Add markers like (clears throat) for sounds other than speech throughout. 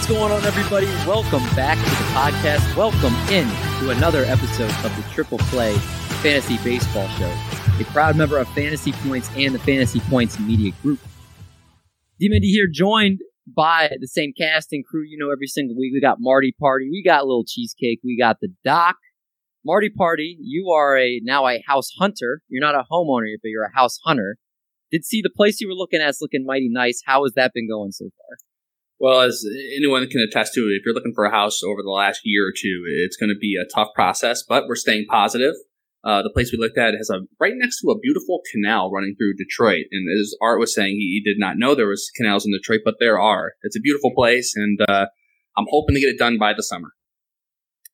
What's going on, everybody? Welcome back to the podcast. Welcome in to another episode of the Triple Play Fantasy Baseball Show, a proud member of Fantasy Points and the Fantasy Points Media Group. D-Mindy here, joined by the same cast and crew you know every single week. We got Marty Party, we got Little Cheesecake, we got the Doc. Marty Party, you are a now a house hunter. You're not a homeowner, but you're a house hunter. Did see the place you were looking at is looking mighty nice. How has that been going so far? Well, as anyone can attest to, if you're looking for a house over the last year or two, it's going to be a tough process, but we're staying positive. Uh, the place we looked at has a right next to a beautiful canal running through Detroit, and as Art was saying, he, did not know there was canals in Detroit, but there are. It's a beautiful place, and uh, I'm hoping to get it done by the summer.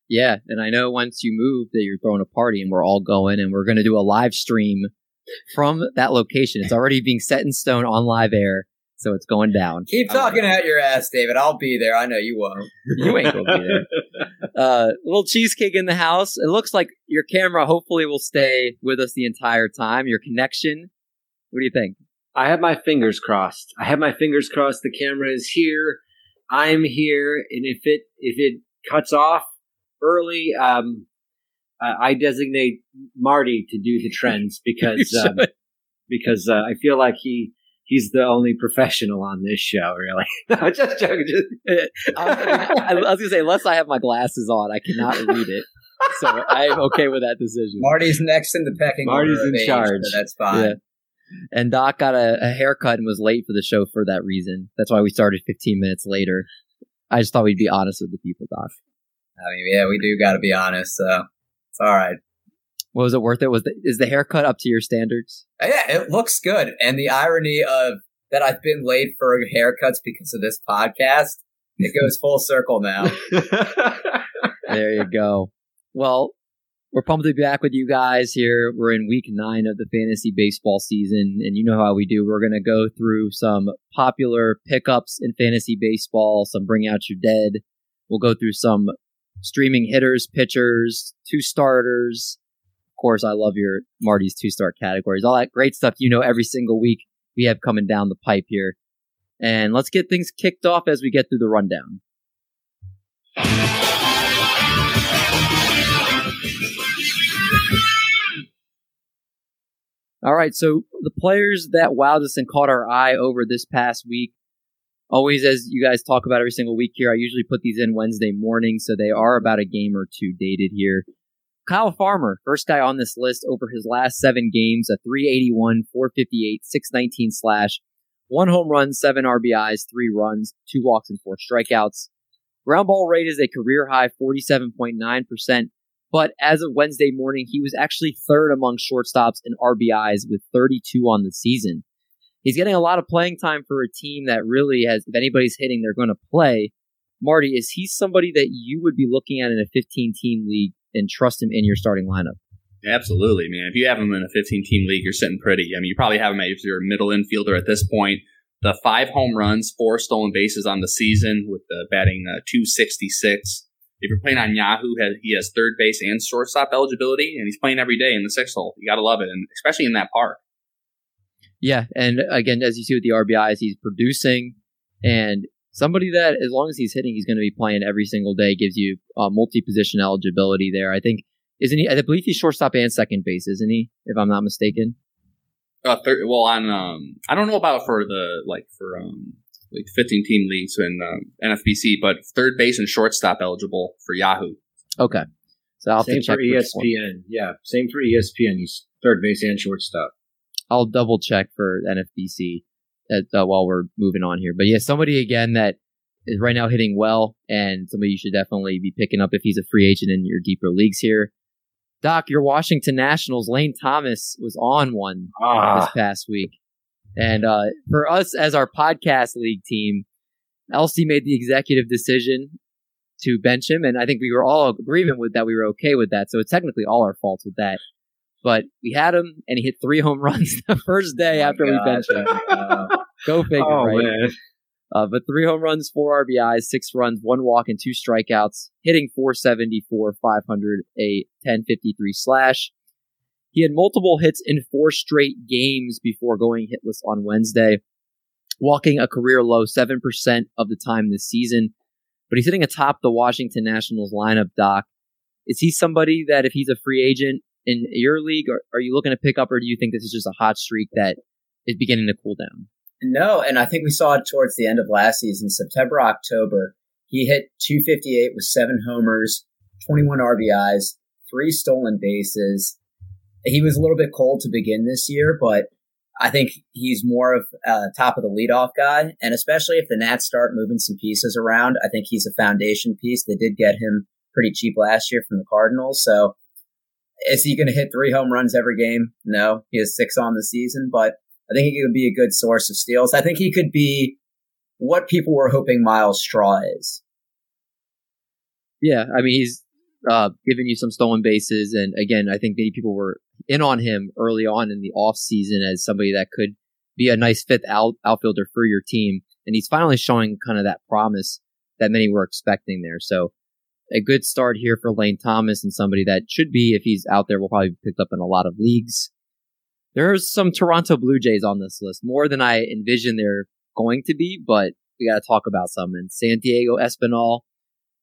Yeah, and I know once you move that you're throwing a party, and we're all going, and we're going to do a live stream from that location. It's already being set in stone on live air, so it's going down. Keep talking out your ass, David. I'll be there. I know you won't. You ain't gonna be there. (laughs) Uh, little cheesecake in the house. It looks like your camera hopefully will stay with us the entire time. Your connection. What do you think? I have my fingers crossed. I have my fingers crossed. The camera is here. I'm here, and if it if it cuts off early, um, uh, I designate Marty to do the trends because (laughs) um, because uh, I feel like he he's the only professional on this show. Really, (laughs) no, just joking. Just, uh, (laughs) I, I was gonna say, unless I have my glasses on, I cannot read it. So I'm okay with that decision. Marty's next in the pecking Marty's in age, charge. so that's fine. Yeah. And Doc got a, a haircut and was late for the show for that reason. That's why we started 15 minutes later. I just thought we'd be honest with the people, Doc. I mean, yeah, we do got to be honest. So it's all right. What was it worth it? Was the, is the haircut up to your standards? Uh, Yeah, it looks good. And the irony of that I've been late for haircuts because of this podcast, it goes (laughs) full circle now. (laughs) There you go. Well, we're pumped to be back with you guys here. We're in week nine of the fantasy baseball season, and you know how we do. We're going to go through some popular pickups in fantasy baseball, some bring out your dead. We'll go through some streaming hitters, pitchers, two starters. Course, I love your Marty's two star categories, all that great stuff you know every single week we have coming down the pipe here. And let's get things kicked off as we get through the rundown. All right, so the players that wowed us and caught our eye over this past week, always as you guys talk about every single week here, I usually put these in Wednesday morning, so they are about a game or two dated here. Kyle Farmer, first guy on this list over his last seven games, a 381, 458, 619 slash, one home run, seven RBIs, three runs, two walks, and four strikeouts. Ground ball rate is a career high 47.9%. But as of Wednesday morning, he was actually third among shortstops in RBIs with 32 on the season. He's getting a lot of playing time for a team that really has, if anybody's hitting, they're going to play. Marty, is he somebody that you would be looking at in a 15 team league and trust him in your starting lineup? Absolutely, man. If you have him in a 15 team league, you're sitting pretty. I mean, you probably have him as your middle infielder at this point. The five home runs, four stolen bases on the season with the batting uh, 266. If you're playing on Yahoo, he has third base and shortstop eligibility, and he's playing every day in the six hole. You got to love it, and especially in that park. Yeah, and again, as you see with the RBIs, he's producing, and somebody that, as long as he's hitting, he's going to be playing every single day. Gives you uh, multi-position eligibility there. I think, isn't he? I believe he's shortstop and second base, isn't he? If I'm not mistaken. Uh, third, well, on um, I don't know about for the like for um, like 15 team leagues in um, NFBC, but third base and shortstop eligible for Yahoo. Okay, so I'll Same to check for which one. ESPN. Yeah, same for ESPN. He's third base and shortstop. I'll double check for NFBC at, uh, while we're moving on here. But yeah, somebody again that is right now hitting well, and somebody you should definitely be picking up if he's a free agent in your deeper leagues here. Doc, your Washington Nationals, Lane Thomas was on one this Ah, past week. And uh, for us as our podcast league team, LC made the executive decision to bench him, and I think we were all agreement with that. We were okay with that, so it's technically all our fault with that. But we had him, and he hit three home (laughs) runs the first day after we benched him. Uh, Go (laughs) figure, oh right? man. Uh, but three home runs, four RBIs, six runs, one walk, and two strikeouts, hitting 474, 500, a 1053 slash. He had multiple hits in four straight games before going hitless on Wednesday, walking a career low 7% of the time this season. but he's sitting atop the Washington Nationals lineup, Doc. Is he somebody that if he's a free agent in your league, or are you looking to pick up, or do you think this is just a hot streak that is beginning to cool down? No, and I think we saw it towards the end of last season, September, October. He hit 258 with seven homers, 21 RBIs, three stolen bases. He was a little bit cold to begin this year, but I think he's more of uh, top of the leadoff guy, and especially if the Nats start moving some pieces around, I think he's a foundation piece. They did get him pretty cheap last year from the Cardinals, so is he going to hit three home runs every game? No, he has six on the season, but I think he could be a good source of steals. I think he could be what people were hoping Myles Straw is. Yeah, I mean he's uh, giving you some stolen bases, and again, I think many people were in on him early on in the off season as somebody that could be a nice fifth out, outfielder for your team, and he's finally showing kind of that promise that many were expecting there. So a good start here for Lane Thomas and somebody that should be, if he's out there, will probably be picked up in a lot of leagues. There's some Toronto Blue Jays on this list, more than I envisioned they're going to be, but we got to talk about some. And Santiago Espinal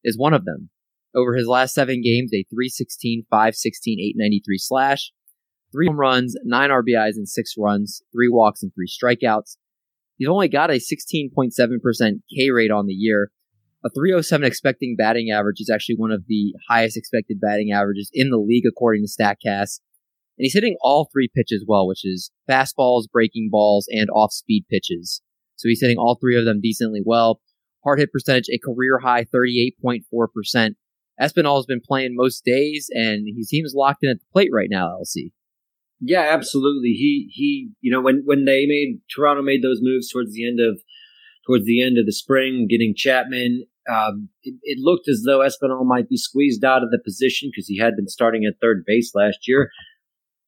is one of them. Over his last seven games, a 316, 516, 893 slash, three home runs, nine RBIs, and six runs, three walks, and three strikeouts. He's only got a 16.7% K rate on the year. A 307 expecting batting average is actually one of the highest expected batting averages in the league, according to StatCast. And he's hitting all three pitches well, which is fastballs, breaking balls, and off speed pitches. So he's hitting all three of them decently well. Hard hit percentage, a career high 38.4%. Espinal has been playing most days, and he seems locked in at the plate right now, LC. Yeah, absolutely. He he, you know, when when they made Toronto made those moves towards the end of towards the end of the spring, getting Chapman, um, it, it, looked as though Espinal might be squeezed out of the position because he had been starting at third base last year.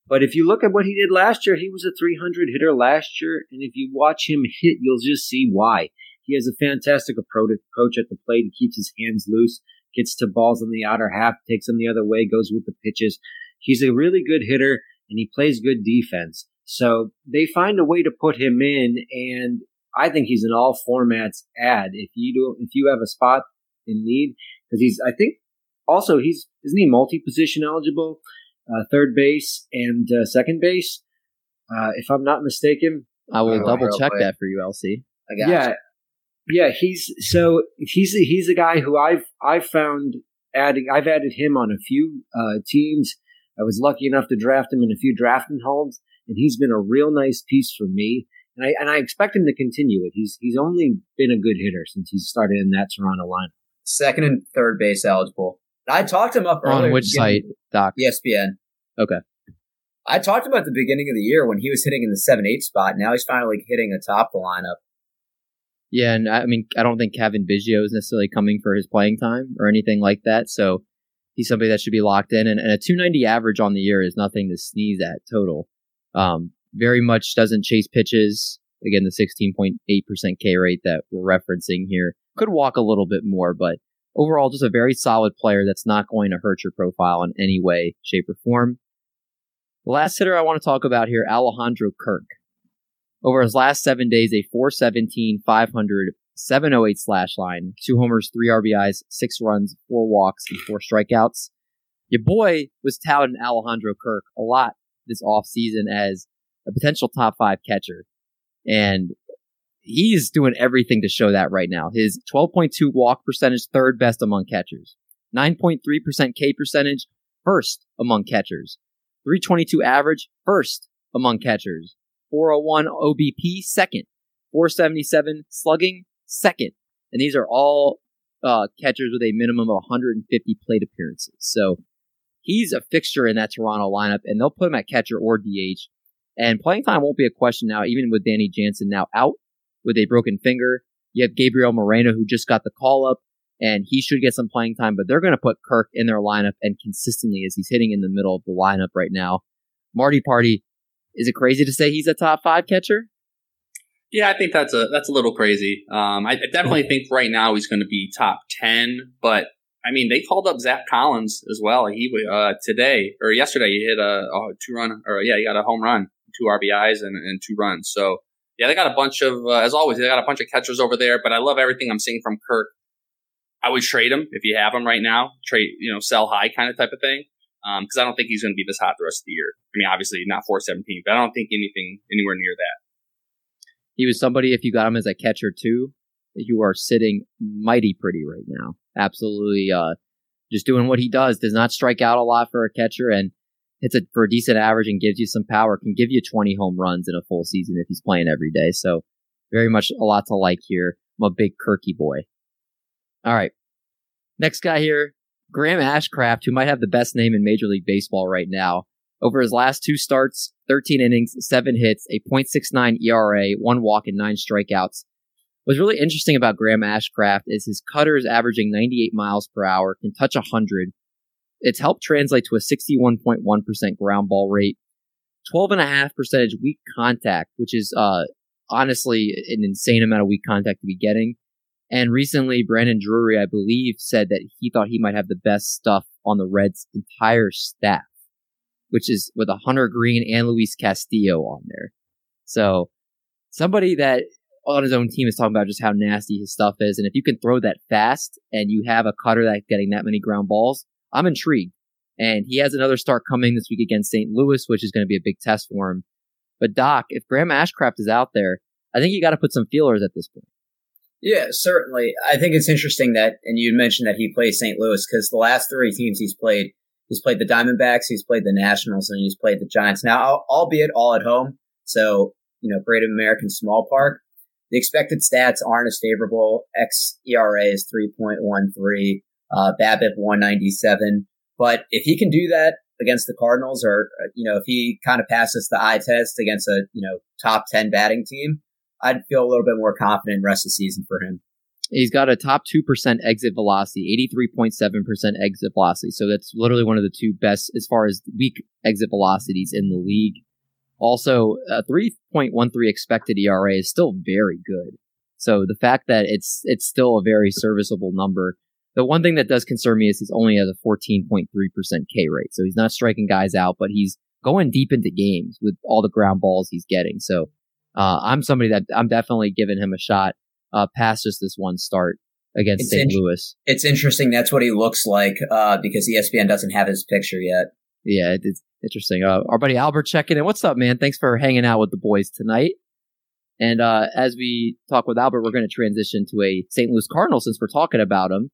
But if you look at what he did last year, he was a 300 hitter last year, and if you watch him hit, you'll just see why. He has a fantastic approach at the plate. He keeps his hands loose gets to balls in the outer half, takes them the other way, goes with the pitches. He's a really good hitter and he plays good defense. So they find a way to put him in and I think he's an all formats ad. If you do, if you have a spot in need, because he's, I think also he's, isn't he multi position eligible? Uh, third base and uh, second base. Uh, if I'm not mistaken. I will double check that for you, LC. yeah, you. Yeah, he's so he's he's a guy who I've I've found adding I've added him on a few uh, teams. I was lucky enough to draft him in a few drafting homes, and he's been a real nice piece for me. And I and I expect him to continue it. He's he's only been a good hitter since he started in that Toronto lineup. Second and third base eligible. I talked him up earlier. on which site, Doc? ESPN. Okay. I talked about the beginning of the year when he was hitting in the seven eight spot. Now he's finally hitting atop the lineup. Yeah, and I mean, I don't think Cavan Biggio is necessarily coming for his playing time or anything like that. So he's somebody that should be locked in. And, and a 290 average on the year is nothing to sneeze at total. Um, very much doesn't chase pitches. Again, the 16.8% K rate that we're referencing here could walk a little bit more, but overall, just a very solid player that's not going to hurt your profile in any way, shape, or form. The last hitter I want to talk about here, Alejandro Kirk. Over his last seven days, a 417, 500, 708 slash line, two homers, three RBIs, six runs, four walks, and four strikeouts. Your boy was touting Alejandro Kirk a lot this offseason as a potential top five catcher. And he's doing everything to show that right now. His 12.2 walk percentage, third best among catchers. 9.3% K percentage, first among catchers. 322 average, first among catchers. 401 OBP, second. 477 slugging, second. And these are all uh, catchers with a minimum of 150 plate appearances. So he's a fixture in that Toronto lineup, and they'll put him at catcher or DH. And playing time won't be a question now, even with Danny Jansen now out with a broken finger. You have Gabriel Moreno, who just got the call up, and he should get some playing time, but they're going to put Kirk in their lineup and consistently as he's hitting in the middle of the lineup right now. Marty Party is it crazy to say he's a top five catcher? Yeah, I think that's a that's a little crazy. Um, I definitely think right now he's going to be top ten, but I mean they called up Zack Collins as well. He uh, today or yesterday he hit a, a, two run or yeah he got a home run, two RBIs and, and two runs. So yeah, they got a bunch of uh, as always they got a bunch of catchers over there. But I love everything I'm seeing from Kirk. I would trade him if you have him right now. Trade, you know, sell high kind of type of thing. Because um, I don't think he's going to be this hot the rest of the year. I mean, obviously not 417, but I don't think anything anywhere near that. He was somebody, if you got him as a catcher too, you are sitting mighty pretty right now. Absolutely, uh, just doing what he does. Does not strike out a lot for a catcher and hits it for a decent average and gives you some power. Can give you 20 home runs in a full season if he's playing every day. So very much a lot to like here. I'm a big Kirky boy. All right. Next guy here, Graham Ashcraft, who might have the best name in Major League Baseball right now. Over his last two starts, 13 innings, seven hits, a .69 ERA, one walk, and nine strikeouts. What's really interesting about Graham Ashcraft is his cutter is averaging 98 miles per hour, can touch 100. It's helped translate to a 61.1% ground ball rate, 12.5 percentage weak contact, which is uh, honestly an insane amount of weak contact to be getting. And recently, Brandon Drury, I believe, said that he thought he might have the best stuff on the Reds' entire staff, which is with a Hunter Greene and Luis Castillo on there. So somebody that on his own team is talking about just how nasty his stuff is. And if you can throw that fast and you have a cutter that's getting that many ground balls, I'm intrigued. And he has another start coming this week against St. Louis, which is going to be a big test for him. But Doc, if Graham Ashcraft is out there, I think you got to put some feelers at this point. Yeah, certainly. I think it's interesting that, and you mentioned that he plays St. Louis because the last three teams he's played, he's played the Diamondbacks, he's played the Nationals, and he's played the Giants. Now, albeit all at home, so you know, Great American Small Park. The expected stats aren't as favorable. X ERA is 3.13, uh, BABIP 197. But if he can do that against the Cardinals, or uh, you know, if he kind of passes the eye test against a you know top 10 batting team, I'd feel a little bit more confident rest of the season for him. He's got a top 2% exit velocity, 83.7% exit velocity. So that's literally one of the two best as far as weak exit velocities in the league. Also, a 3.13 expected ERA is still very good. So the fact that it's it's still a very serviceable number. The one thing that does concern me is he's only has a 14.3% K rate. So he's not striking guys out, but he's going deep into games with all the ground balls he's getting. So uh, I'm somebody that I'm definitely giving him a shot uh, past just this one start against St. In- Louis. It's interesting. That's what he looks like uh, because ESPN doesn't have his picture yet. Yeah, it's interesting. Uh, our buddy Albert checking in. What's up, man? Thanks for hanging out with the boys tonight. And uh, as we talk with Albert, we're going to transition to a St. Louis Cardinal since we're talking about him,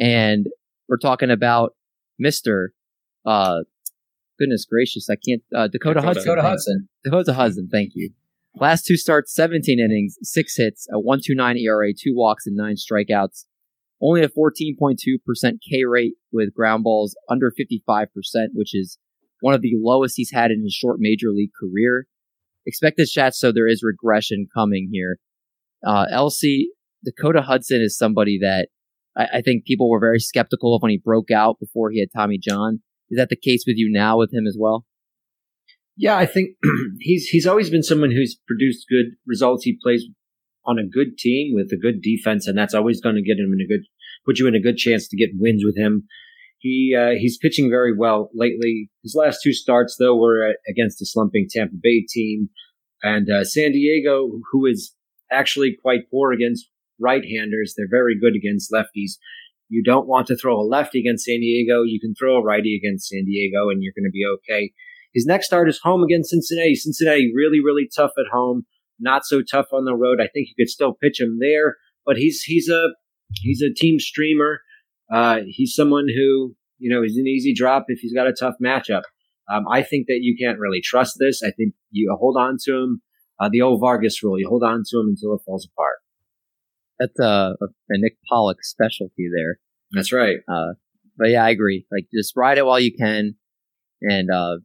and we're talking about Mister. Uh, goodness gracious, I can't. Uh, Dakota, Dakota Hudson. Dakota Hudson. Dakota Hudson. Thank you. Last two starts, 17 innings, six hits, a 1.29 ERA, two walks, and nine strikeouts. Only a 14.2% K rate with ground balls under 55%, which is one of the lowest he's had in his short major league career. Expected stats, so there is regression coming here. Uh, LC, Dakota Hudson is somebody that I, I think people were very skeptical of when he broke out before he had Tommy John. Is that the case with you now with him as well? Yeah, I think (clears throat) he's he's always been someone who's produced good results. He plays on a good team with a good defense, and that's always going to get him in a good put you in a good chance to get wins with him. He uh, he's pitching very well lately. His last two starts though were against a slumping Tampa Bay team, and uh, San Diego, who is actually quite poor against right-handers. They're very good against lefties. You don't want to throw a lefty against San Diego. You can throw a righty against San Diego, and you're going to be okay. His next start is home against Cincinnati. Cincinnati really, really tough at home, not so tough on the road. I think you could still pitch him there, but he's he's a he's a team streamer. Uh, he's someone who you know is an easy drop if he's got a tough matchup. Um, I think that you can't really trust this. I think you hold on to him. Uh, the old Vargas rule: you hold on to him until it falls apart. That's a, a, Nick Pollack specialty there. That's right. Uh, but yeah, I agree. Like just ride it while you can, and uh,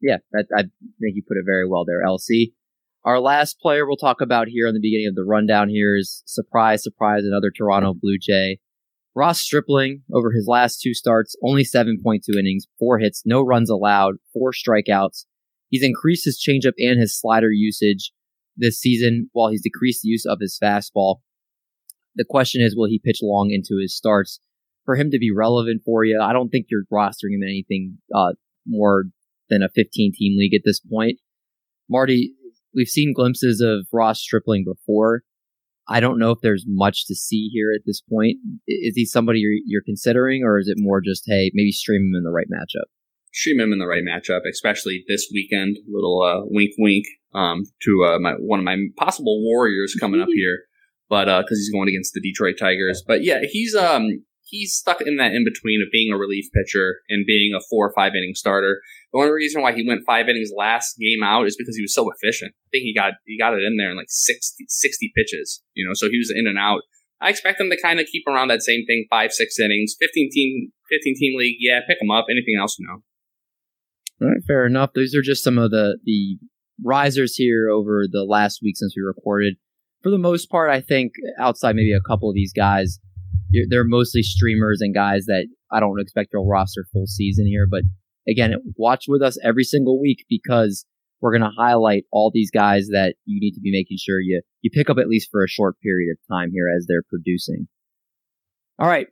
yeah, that, I think you put it very well there, LC. Our last player we'll talk about here in the beginning of the rundown here is surprise, surprise, another Toronto Blue Jay. Ross Stripling, over his last two starts, only 7.2 innings, four hits, no runs allowed, four strikeouts. He's increased his changeup and his slider usage this season while he's decreased the use of his fastball. The question is, will he pitch long into his starts? For him to be relevant for you, I don't think you're rostering him in anything uh, more than a 15 team league at this point. Marty, we've seen glimpses of Ross Stripling before. I don't know if there's much to see here at this point. Is he somebody you're, you're considering, or is it more just hey, maybe stream him in the right matchup? Stream him in the right matchup, especially this weekend. Little uh, wink, wink um, to uh, my one of my possible Warriors coming up (laughs) here, but because uh, he's going against the Detroit Tigers. But yeah, he's um he's stuck in that in between of being a relief pitcher and being a four or five inning starter. The only reason why he went five innings last game out is because he was so efficient. I think he got he got it in there in like 60, 60 pitches, you know, so he was in and out. I expect him to kind of keep around that same thing, five, six innings, 15 team, 15 team league. Yeah, pick him up. Anything else, no. All right, fair enough. Those are just some of the, the risers here over the last week since we recorded. For the most part, I think outside maybe a couple of these guys, they're mostly streamers and guys that I don't expect they'll roster full season here. But again, watch with us every single week because we're going to highlight all these guys that you need to be making sure you, you pick up at least for a short period of time here as they're producing. All right.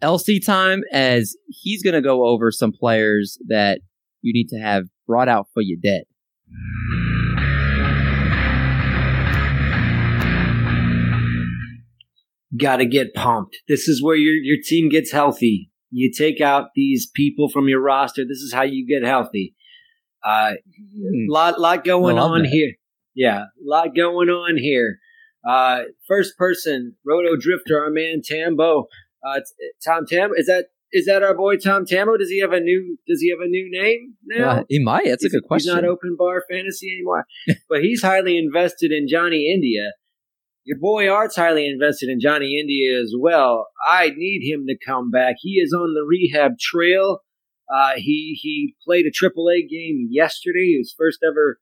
LC time as he's going to go over some players that you need to have brought out for your dead. Got to get pumped. This is where your your team gets healthy. You take out these people from your roster. This is how you get healthy. Uh, mm. lot lot going on that. here. Yeah, lot going on here. Uh, first person, Roto Drifter, our man Tambo. Uh, Tom Tam, is that is that our boy Tom Tambo? Does he have a new Does he have a new name now? Uh, he might. That's he's, a good question. He's not open bar fantasy anymore, but he's highly invested in Johnny India. Your boy Art's highly invested in Johnny India as well. I need him to come back. He is on the rehab trail. Uh, he he played a AAA game yesterday. His first ever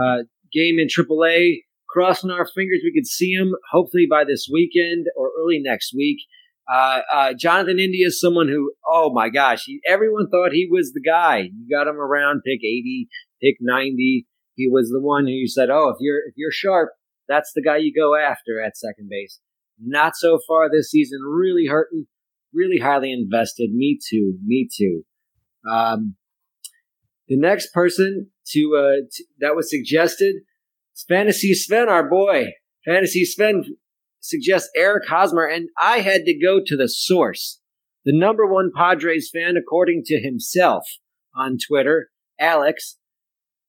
uh, game in AAA. Crossing our fingers, we could see him hopefully by this weekend or early next week. Uh, uh, Jonathan India is someone who, oh my gosh, he, everyone thought he was the guy. You got him around pick 80, pick 90. He was the one who said, oh, if you're if you're sharp, that's the guy you go after at second base. Not so far this season. Really hurting. Really highly invested. Me too. Me too. Um, the next person to, uh, to that was suggested is Fantasy Sven, our boy. Fantasy Sven suggests Eric Hosmer, and I had to go to the source. The number one Padres fan, according to himself on Twitter, Alex,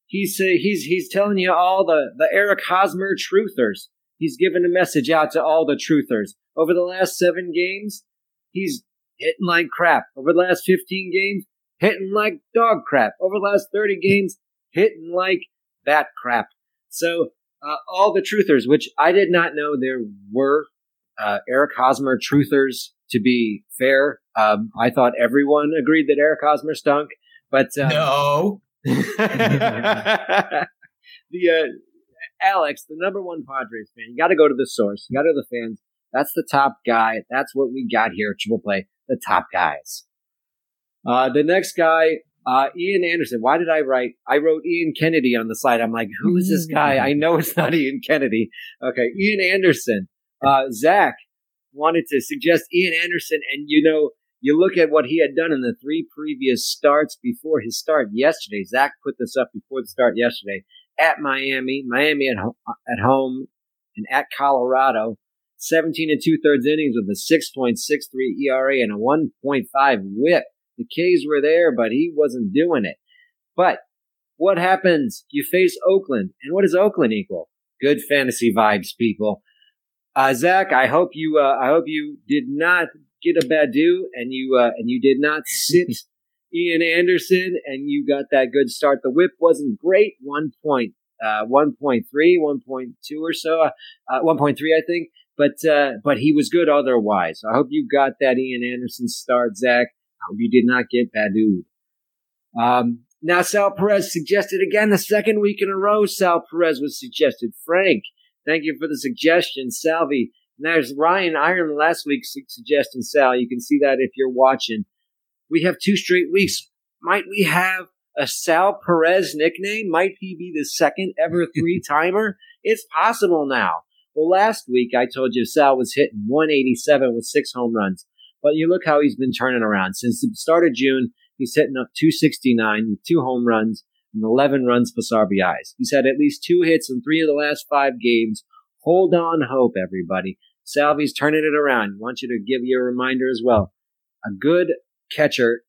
He's uh, he's he's telling you all the the Eric Hosmer truthers. He's giving a message out to all the truthers. Over the last seven games, he's hitting like crap. Over the last fifteen games, hitting like dog crap. Over the last thirty games, hitting like bat crap. So uh, all the truthers, which I did not know there were uh, Eric Hosmer truthers. To be fair, um, I thought everyone agreed that Eric Hosmer stunk. But uh, no, the uh, Alex, the number one Padres fan, you got to go to the source. You got to the fans. That's the top guy. That's what we got here at Triple Play. The top guys. Uh, the next guy, uh, Ian Anderson. Why did I write? I wrote Ian Kennedy on the side. I'm like, who is this guy? I know it's not Ian Kennedy. Okay, Ian Anderson. Uh, Zach wanted to suggest Ian Anderson, and you know, you look at what he had done in the three previous starts before his start yesterday. Zach put this up before the start yesterday at Miami, Miami at, ho- at home, and at Colorado. 17 and two thirds innings with a 6.63 ERA and a 1.5 whip. The K's were there, but he wasn't doing it. But what happens? You face Oakland, and what does Oakland equal? Good fantasy vibes, people. Uh, Zach, I hope you, uh, I hope you did not get a Baddoo and you uh, and you did not sit (laughs) Ian Anderson and you got that good start. The whip wasn't great, one point, uh, 1.3, 1.2 or so, uh, uh 1.3 I think, but uh, but he was good otherwise. I hope you got that Ian Anderson start, Zach. I hope you did not get Baddoo. Um, now Sal Perez suggested again the second week in a row. Sal Perez was suggested. Frank, thank you for the suggestion. Salvi, there's Ryan Iron last week suggestion, Sal. You can see that if you're watching. We have two straight weeks. Might we have a Sal Perez nickname? Might he be the second ever (laughs) three timer? it's possible now. Well, last week I told you Sal was hitting 187 with six home runs. But you look how he's been turning around. Since the start of June, he's hitting up 269 with two home runs and 11 runs plus RBIs. He's had at least two hits in three of the last five games Hold on hope, everybody. Salvy's turning it around. I want you to give you a reminder as well. A good catcher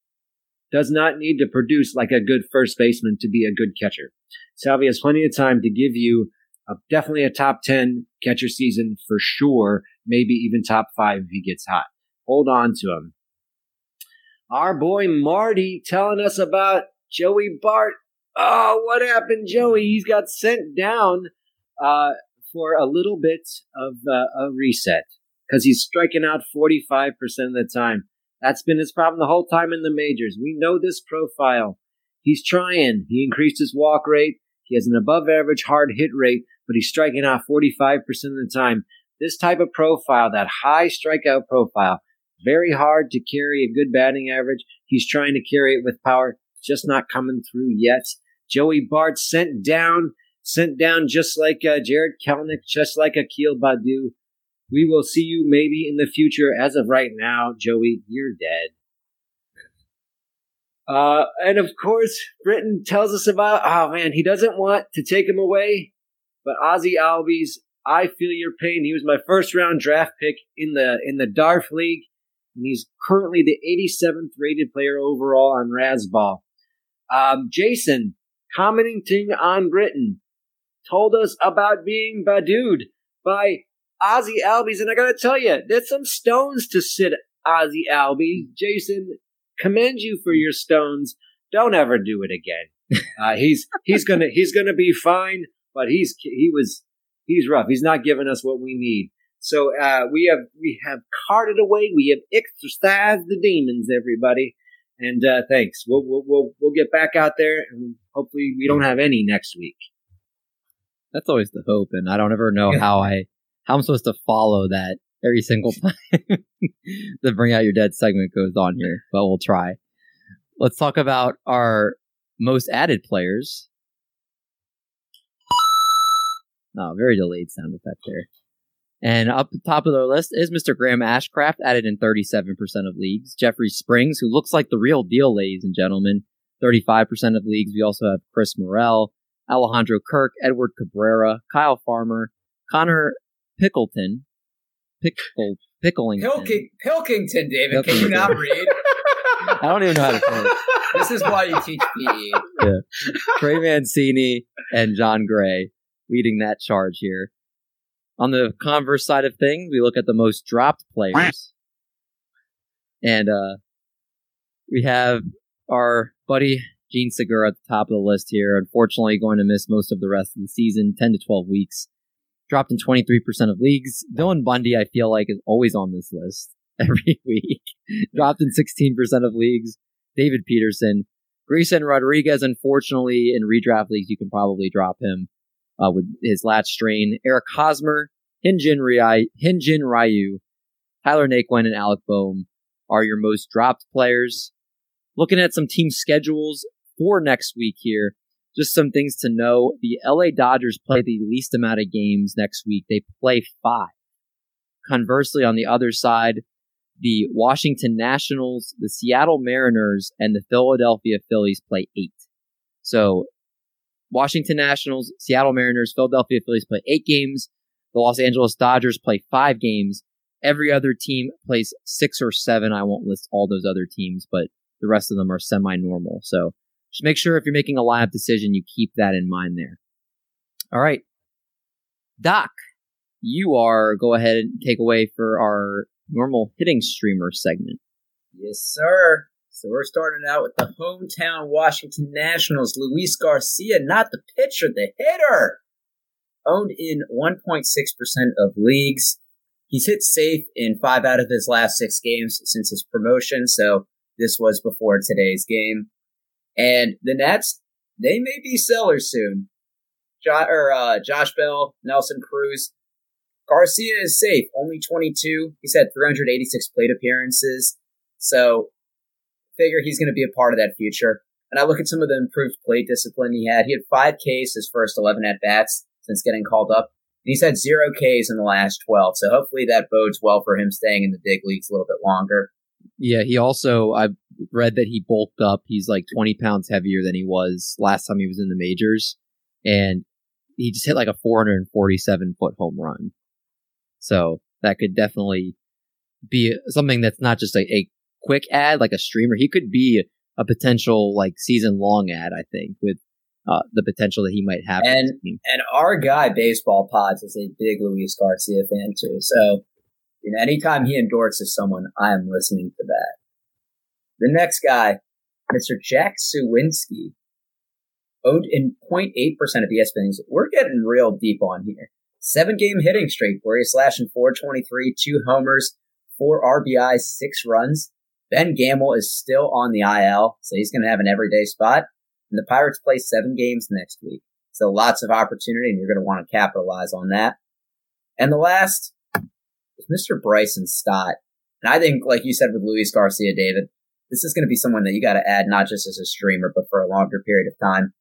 does not need to produce like a good first baseman to be a good catcher. Salvy has plenty of time to give you a, definitely a top 10 catcher season for sure, maybe even top five if he gets hot. Hold on to him. Our boy Marty telling us about Joey Bart. Oh, what happened, Joey? He's got sent down uh, for a little bit of uh, a reset because he's striking out 45% of the time. That's been his problem the whole time in the majors. We know this profile. He's trying. He increased his walk rate. He has an above average hard hit rate, but he's striking out 45% of the time. This type of profile, that high strikeout profile, very hard to carry a good batting average. He's trying to carry it with power, just not coming through yet. Joey Bart sent down, sent down just like uh, Jarred Kelenic, just like Akil Baddoo. We will see you maybe in the future. As of right now, Joey, you're dead. Uh, and of course, Britton tells us about, oh man, he doesn't want to take him away, but Ozzie Albies, I feel your pain. He was my first round draft pick in the, in the DARF League, and he's currently the 87th rated player overall on Razzball. Um, Jason, commenting on Britton, told us about being badooed by Ozzie Albies, and I gotta tell you, there's some stones to sit Ozzie Albies. Jason, commend you for your stones. Don't ever do it again. (laughs) Uh, he's he's gonna he's gonna be fine, but he's he was he's rough. He's not giving us what we need. So uh, we have we have carted away. We have exorcised the demons, everybody. And uh, thanks. We'll, we'll we'll we'll get back out there, and hopefully we don't have any next week. That's always the hope, and I don't ever know how I how I'm supposed to follow that every single (laughs) time (laughs) the Bring Out Your Dead segment goes on here, but we'll try. Let's talk about our most added players. Oh, very delayed sound effect there. And up the top of the list is Mr. Graham Ashcraft, added in 37% of leagues. Jeffrey Springs, who looks like the real deal, ladies and gentlemen, 35% of leagues. We also have Chris Morel, Alejandro Kirk, Edward Cabrera, Kyle Farmer, Connor Pickleton. Pickle, Picklington. Pilkington, David. Can you not read? (laughs) I don't even know how to say it. This is why you teach PE. Yeah. Trey Mancini and Jon Gray leading that charge here. On the converse side of things, we look at the most dropped players. And uh, we have our buddy Jean Segura at the top of the list here. Unfortunately, going to miss most of the rest of the season, 10 to 12 weeks dropped in 23% of leagues. Dylan Bundy, I feel like, is always on this list (laughs) every week. dropped in 16% of leagues. David Peterson. Grayson Rodriguez, unfortunately, in redraft leagues, you can probably drop him uh, with his lat strain. Eric Hosmer, Hyun-Jin Ryu, Hyun-Jin Ryu, Tyler Naquin, and Alec Bohm are your most dropped players. Looking at some team schedules for next week here. Just some things to know. The LA Dodgers play the least amount of games next week. They play five. Conversely, on the other side, the Washington Nationals, the Seattle Mariners, and the Philadelphia Phillies play eight. So, Washington Nationals, Seattle Mariners, Philadelphia Phillies play eight games. The Los Angeles Dodgers play five games. Every other team plays six or seven. I won't list all those other teams, but the rest of them are semi normal. So, just make sure if you're making a lineup decision, you keep that in mind there. All right. Doc, you are go ahead and take away for our normal hitting streamer segment. Yes, sir. So we're starting out with the hometown Washington Nationals. Luis Garcia, not the pitcher, the hitter. Owned in 1.6% of leagues. He's hit safe in five out of his last six games since his promotion, so this was before today's game. And the Nats, they may be sellers soon. Jo- or, uh, Josh Bell, Nelson Cruz. Garcia is safe, only 22. He's had 386 plate appearances. So, figure he's going to be a part of that future. And I look at some of the improved plate discipline he had. He had five Ks his first 11 at bats since getting called up. And he's had zero Ks in the last 12. So hopefully that bodes well for him staying in the big leagues a little bit longer. Yeah, he also I read that he bulked up. He's like 20 pounds heavier than he was last time he was in the majors, and he just hit like a 447 foot home run. So that could definitely be something that's not just a, a quick ad like a streamer. He could be a potential like season long ad. I think with uh, the potential that he might have. And and our guy baseball pods is a big Luis Garcia fan too. So you know, anytime he endorses someone, I am listening to that. The next guy, Mr. Jack Suwinski, owned in 0.8% of ESPNs. We're getting real deep on here. Seven game hitting streak where he's slashing 423, two homers, four RBIs, six runs. Ben Gamel is still on the IL, so he's going to have an everyday spot. And the Pirates play seven games next week. So lots of opportunity, and you're going to want to capitalize on that. And the last is Mr. Bryson Stott. And I think, like you said with Luis Garcia, David, this is going to be someone that you got to add not just as a streamer, but for a longer period of time.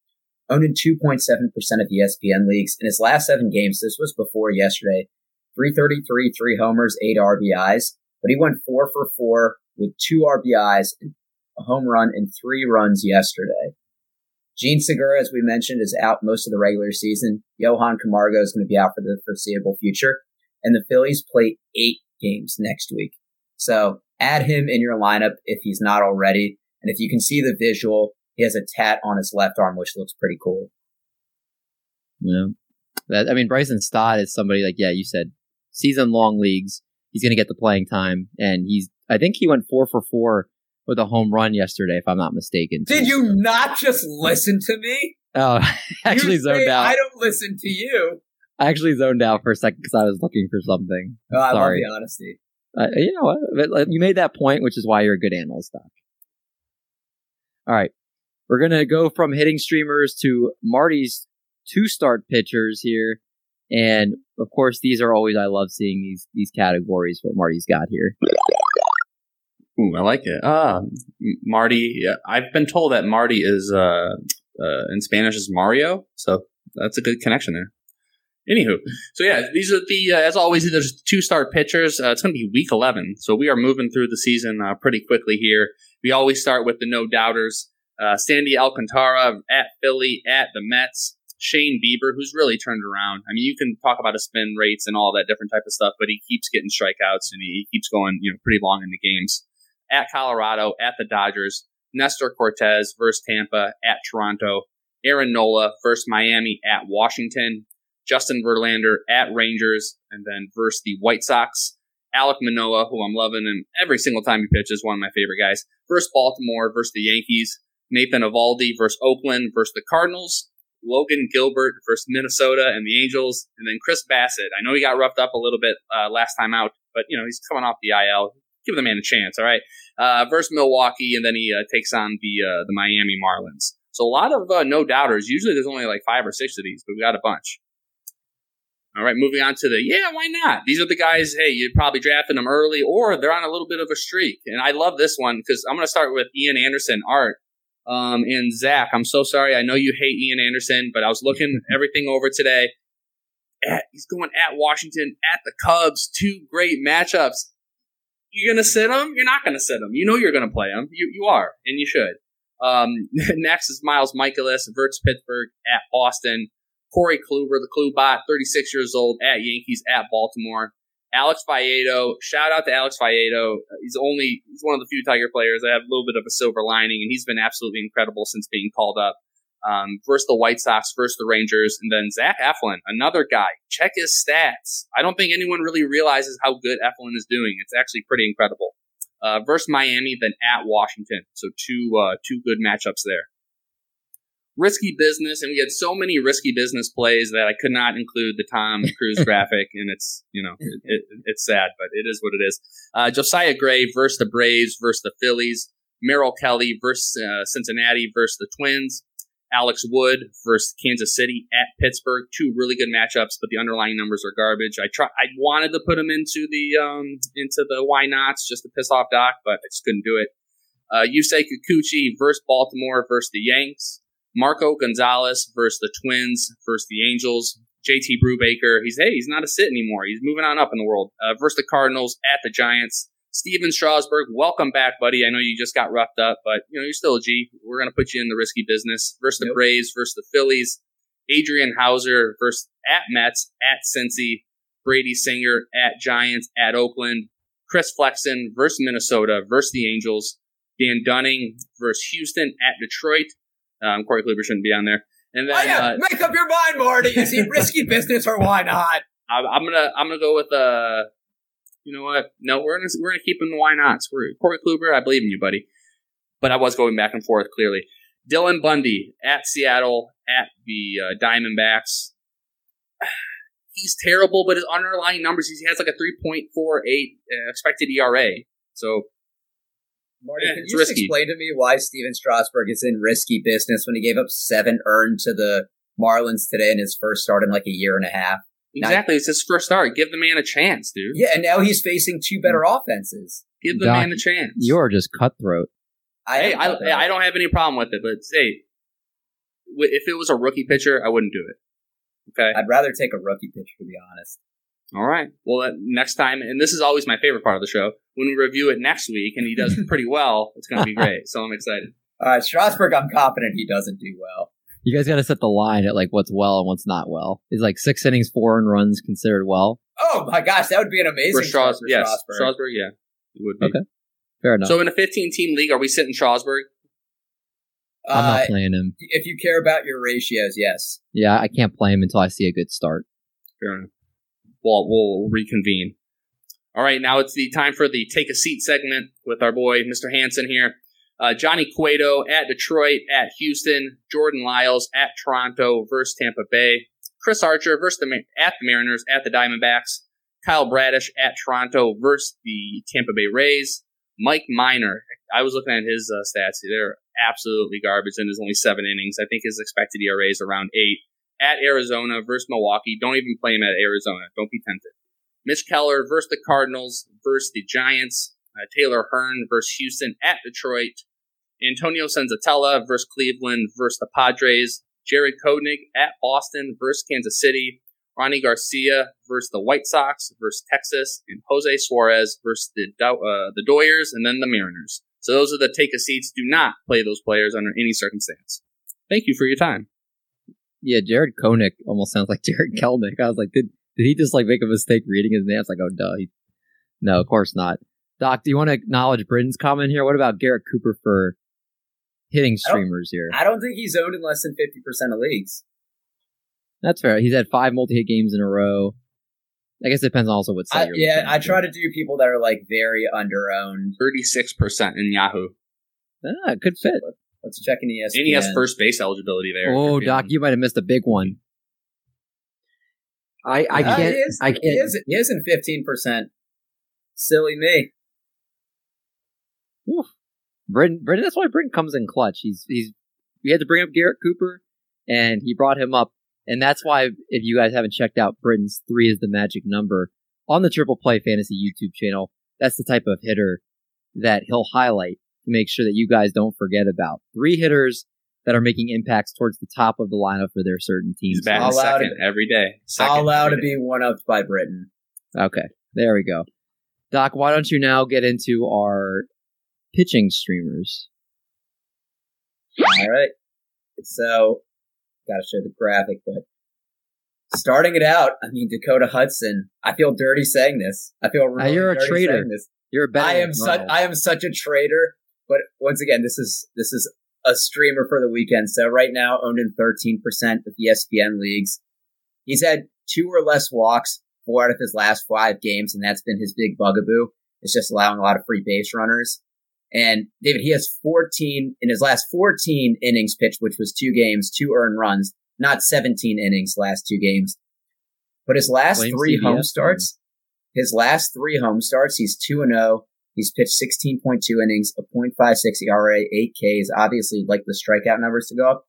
Owned in 2.7% of the ESPN leagues. In his last seven games, this was before yesterday, 333, three homers, eight RBIs, but he went four for four with two RBIs, a home run, and three runs yesterday. Jean Segura, as we mentioned, is out most of the regular season. Johan Camargo is going to be out for the foreseeable future. And the Phillies play eight games next week. So add him in your lineup if he's not already. And if you can see the visual, he has a tat on his left arm, which looks pretty cool. Yeah. That, I mean, Bryson Stott is somebody like, yeah, you said season long leagues. He's going to get the playing time. And he's, I think he went four for four with a home run yesterday, if I'm not mistaken. Did you not just listen to me? Oh, (laughs) actually you zoned out. I don't listen to you. I actually zoned out for a second because I was looking for something. Oh, I Sorry. love the honesty. Uh, you know what? You made that point, which is why you're a good analyst, Doc. All right. We're going to go from hitting streamers to Marty's two start pitchers here. And of course, these are always, I love seeing these, these categories, what Marty's got here. Ooh, I like it. Ah, Marty. I've been told that Marty is uh, uh, in Spanish is Mario, so that's a good connection there. Anywho, so yeah, these are the uh, as always. There's two star pitchers. Uh, it's going to be week 11, so we are moving through the season uh, pretty quickly here. We always start with the no doubters. Uh, Sandy Alcantara at Philly at the Mets. Shane Bieber, who's really turned around. I mean, you can talk about his spin rates and all that different type of stuff, but he keeps getting strikeouts and he keeps going, you know, pretty long in the games. At Colorado, at the Dodgers. Nestor Cortes versus Tampa at Toronto. Aaron Nola versus Miami at Washington. Justin Verlander at Rangers, and then versus the White Sox. Alek Manoah, who I'm loving him every single time he pitches, one of my favorite guys. Versus Baltimore versus the Yankees. Nathan Eovaldi versus Oakland versus the Cardinals. Logan Gilbert versus Minnesota and the Angels, and then Chris Bassitt. I know he got roughed up a little bit uh, last time out, but you know he's coming off the IL. Give the man a chance, all right. Uh, versus Milwaukee, and then he uh, takes on the uh, the Miami Marlins. So a lot of uh, no doubters. Usually there's only like five or six of these, but we got a bunch. All right, moving on to the yeah, why not? These are the guys. Hey, you're probably drafting them early, or they're on a little bit of a streak. And I love this one because I'm going to start with Ian Anderson, Art, um, and Zach. I'm so sorry. I know you hate Ian Anderson, but I was looking (laughs) everything over today. At, he's going at Washington, at the Cubs. Two great matchups. You're going to sit him? You're not going to sit him. You know you're going to play him. You you are, and you should. Um, (laughs) next is Miles Mikolas versus Pittsburgh at Boston. Corey Kluber, the Klubot, 36 years old, at Yankees, at Baltimore. Alex Faedo, shout out to Alex Faedo. He's only he's one of the few Tiger players that have a little bit of a silver lining, and he's been absolutely incredible since being called up. Um, first the White Sox, first the Rangers, and then Zach Eflin, another guy. Check his stats. I don't think anyone really realizes how good Eflin is doing. It's actually pretty incredible. Uh, versus Miami, then at Washington. So two uh, two good matchups there risky business, and we had so many risky business plays that I could not include the Tom (laughs) Cruise graphic, and it's you know it, it, it's sad, but it is what it is. Uh, Josiah Gray versus the Braves versus the Phillies. Merrill Kelly versus uh, Cincinnati versus the Twins. Alex Wood versus Kansas City at Pittsburgh. Two really good matchups, but the underlying numbers are garbage. I try. I wanted to put them into the um into the why nots just to piss off Doc, but I just couldn't do it. Uh, Yusei Kikuchi versus Baltimore versus the Yanks. Marco Gonzalez versus the Twins versus the Angels. JT Brubaker, he's hey, he's not a sit anymore. He's moving on up in the world. Uh, versus the Cardinals at the Giants. Stephen Strasburg, welcome back, buddy. I know you just got roughed up, but you know you're still a G. We're gonna put you in the risky business. Versus the Yep. Braves versus the Phillies. Adrian Houser versus at Mets, at Cincy, Brady Singer at Giants, at Oakland, Chris Flexen versus Minnesota versus the Angels, Dane Dunning versus Houston at Detroit. Um, Corey Kluber shouldn't be on there. And then oh, yeah. uh, make up your mind, Marty. Is he risky (laughs) business or why not? I, I'm gonna I'm gonna go with uh, you know what? No, we're gonna we're gonna keep him why not? We're Corey Kluber. I believe in you, buddy. But I was going back and forth clearly. Dylan Bundy at Seattle at the uh, Diamondbacks. (sighs) He's terrible, but his underlying numbers, he has like a 3.48 uh, expected ERA. So Marty, Yeah, can you just risky. explain to me why Stephen Strasburg is in risky business when he gave up seven earned to the Marlins today in his first start in like a year and a half? exactly, it's his first start. Give the man a chance, dude. Yeah, and now he's facing two better offenses. Give the Doc, man a chance. You're just cutthroat. I hey, I, about that. I don't have any problem with it, but hey, if it was a rookie pitcher, I wouldn't do it. Okay. I'd rather take a rookie pitcher to be honest. All right. Well, uh, next time, and this is always my favorite part of the show, when we review it next week and he does (laughs) pretty well, it's going to be great. So I'm excited. All right, Strasburg, I'm confident he doesn't do well. You guys got to set the line at like what's well and what's not well. Is like six innings, four earned runs considered well? Oh my gosh, that would be an amazing For start Strasburg, yes. Strasburg. Strasburg, yeah. It would be. Okay. Fair enough. So in a 15 team league, are we sitting Strasburg? I'm Uh, not playing him. if you care about your ratios, yes. Yeah, I can't play him until I see a good start. Fair enough. Well, we'll reconvene. All right, now it's the time for the take a seat segment with our boy Mr. Hanson here. Uh, Johnny Cueto at Detroit, at Houston, Jordan Lyles at Toronto versus Tampa Bay, Chris Archer versus the at the Mariners at the Diamondbacks, Kyle Bradish at Toronto versus the Tampa Bay Rays, Mike Minor. I was looking at his uh, stats; they're absolutely garbage, and there's only seven innings. I think his expected ERA is around eight at Arizona versus Milwaukee. Don't even play him at Arizona. Don't be tempted. Mitch Keller versus the Cardinals versus the Giants. Uh, Taylor Hearn versus Houston at Detroit. Antonio Senzatela versus Cleveland versus the Padres. Jared Kodnick at Boston versus Kansas City. Rony Garcia versus the White Sox versus Texas. And Jose Suarez versus the, uh, the Doyers and then the Mariners. So those are the take a seats. Do not play those players under any circumstance. Thank you for your time. Yeah, Jared Koenig almost sounds like (laughs) Jarred Kelenic. I was like, did did he just like make a mistake reading his name? It's like, oh, duh. He, no, of course not. Doc, do you want to acknowledge Britton's comment here? What about Garrett Cooper for hitting I streamers here? I don't think he's owned in less than 50% of leagues. That's fair. He's had five multi-hit games in a row. I guess it depends also what I, you're yeah, I try to do people that are like very underowned. 36% in Yahoo. Ah, it could fit. Let's check in E ESPN. And he has first base eligibility there. Oh, Doc, you might have missed a big one. I, I Ah, can't. he Is, I can't. is, he is in 15%. Silly me. Britton, Britton, that's why Britton comes in clutch. He's he's we had to bring up Garrett Cooper, and he brought him up, and that's why if you guys haven't checked out Britton's three is the magic number on the Triple Play Fantasy YouTube channel, that's the type of hitter that he'll highlight to make sure that you guys don't forget about three hitters that are making impacts towards the top of the lineup for their certain teams. He's batting I'll allow second to- every day. Second I'll allow to be one upped by Britton. Okay, there we go. Doc, why don't you now get into our pitching streamers? All right. So, gotta show the graphic, but starting it out, I mean, Dakota Hudson, I feel dirty saying this. I feel really Uh, you're a dirty traitor. saying this. You're a better I am such I am such a traitor. But once again, this is this is a streamer for the weekend. So right now, owned in 13% of ESPN leagues. He's had two or less walks four out of his last five games, and that's been his big bugaboo. It's just allowing a lot of free base runners. And David, he has 14 in his last 14 innings pitched, which was two games, two earned runs, not 17 innings last two games. But his last Blame three CBS, home starts, his last three home starts, he's 2 and 0. He's pitched 16.2 innings, a .56 ERA, 8 Ks. Obviously, like the strikeout numbers to go up.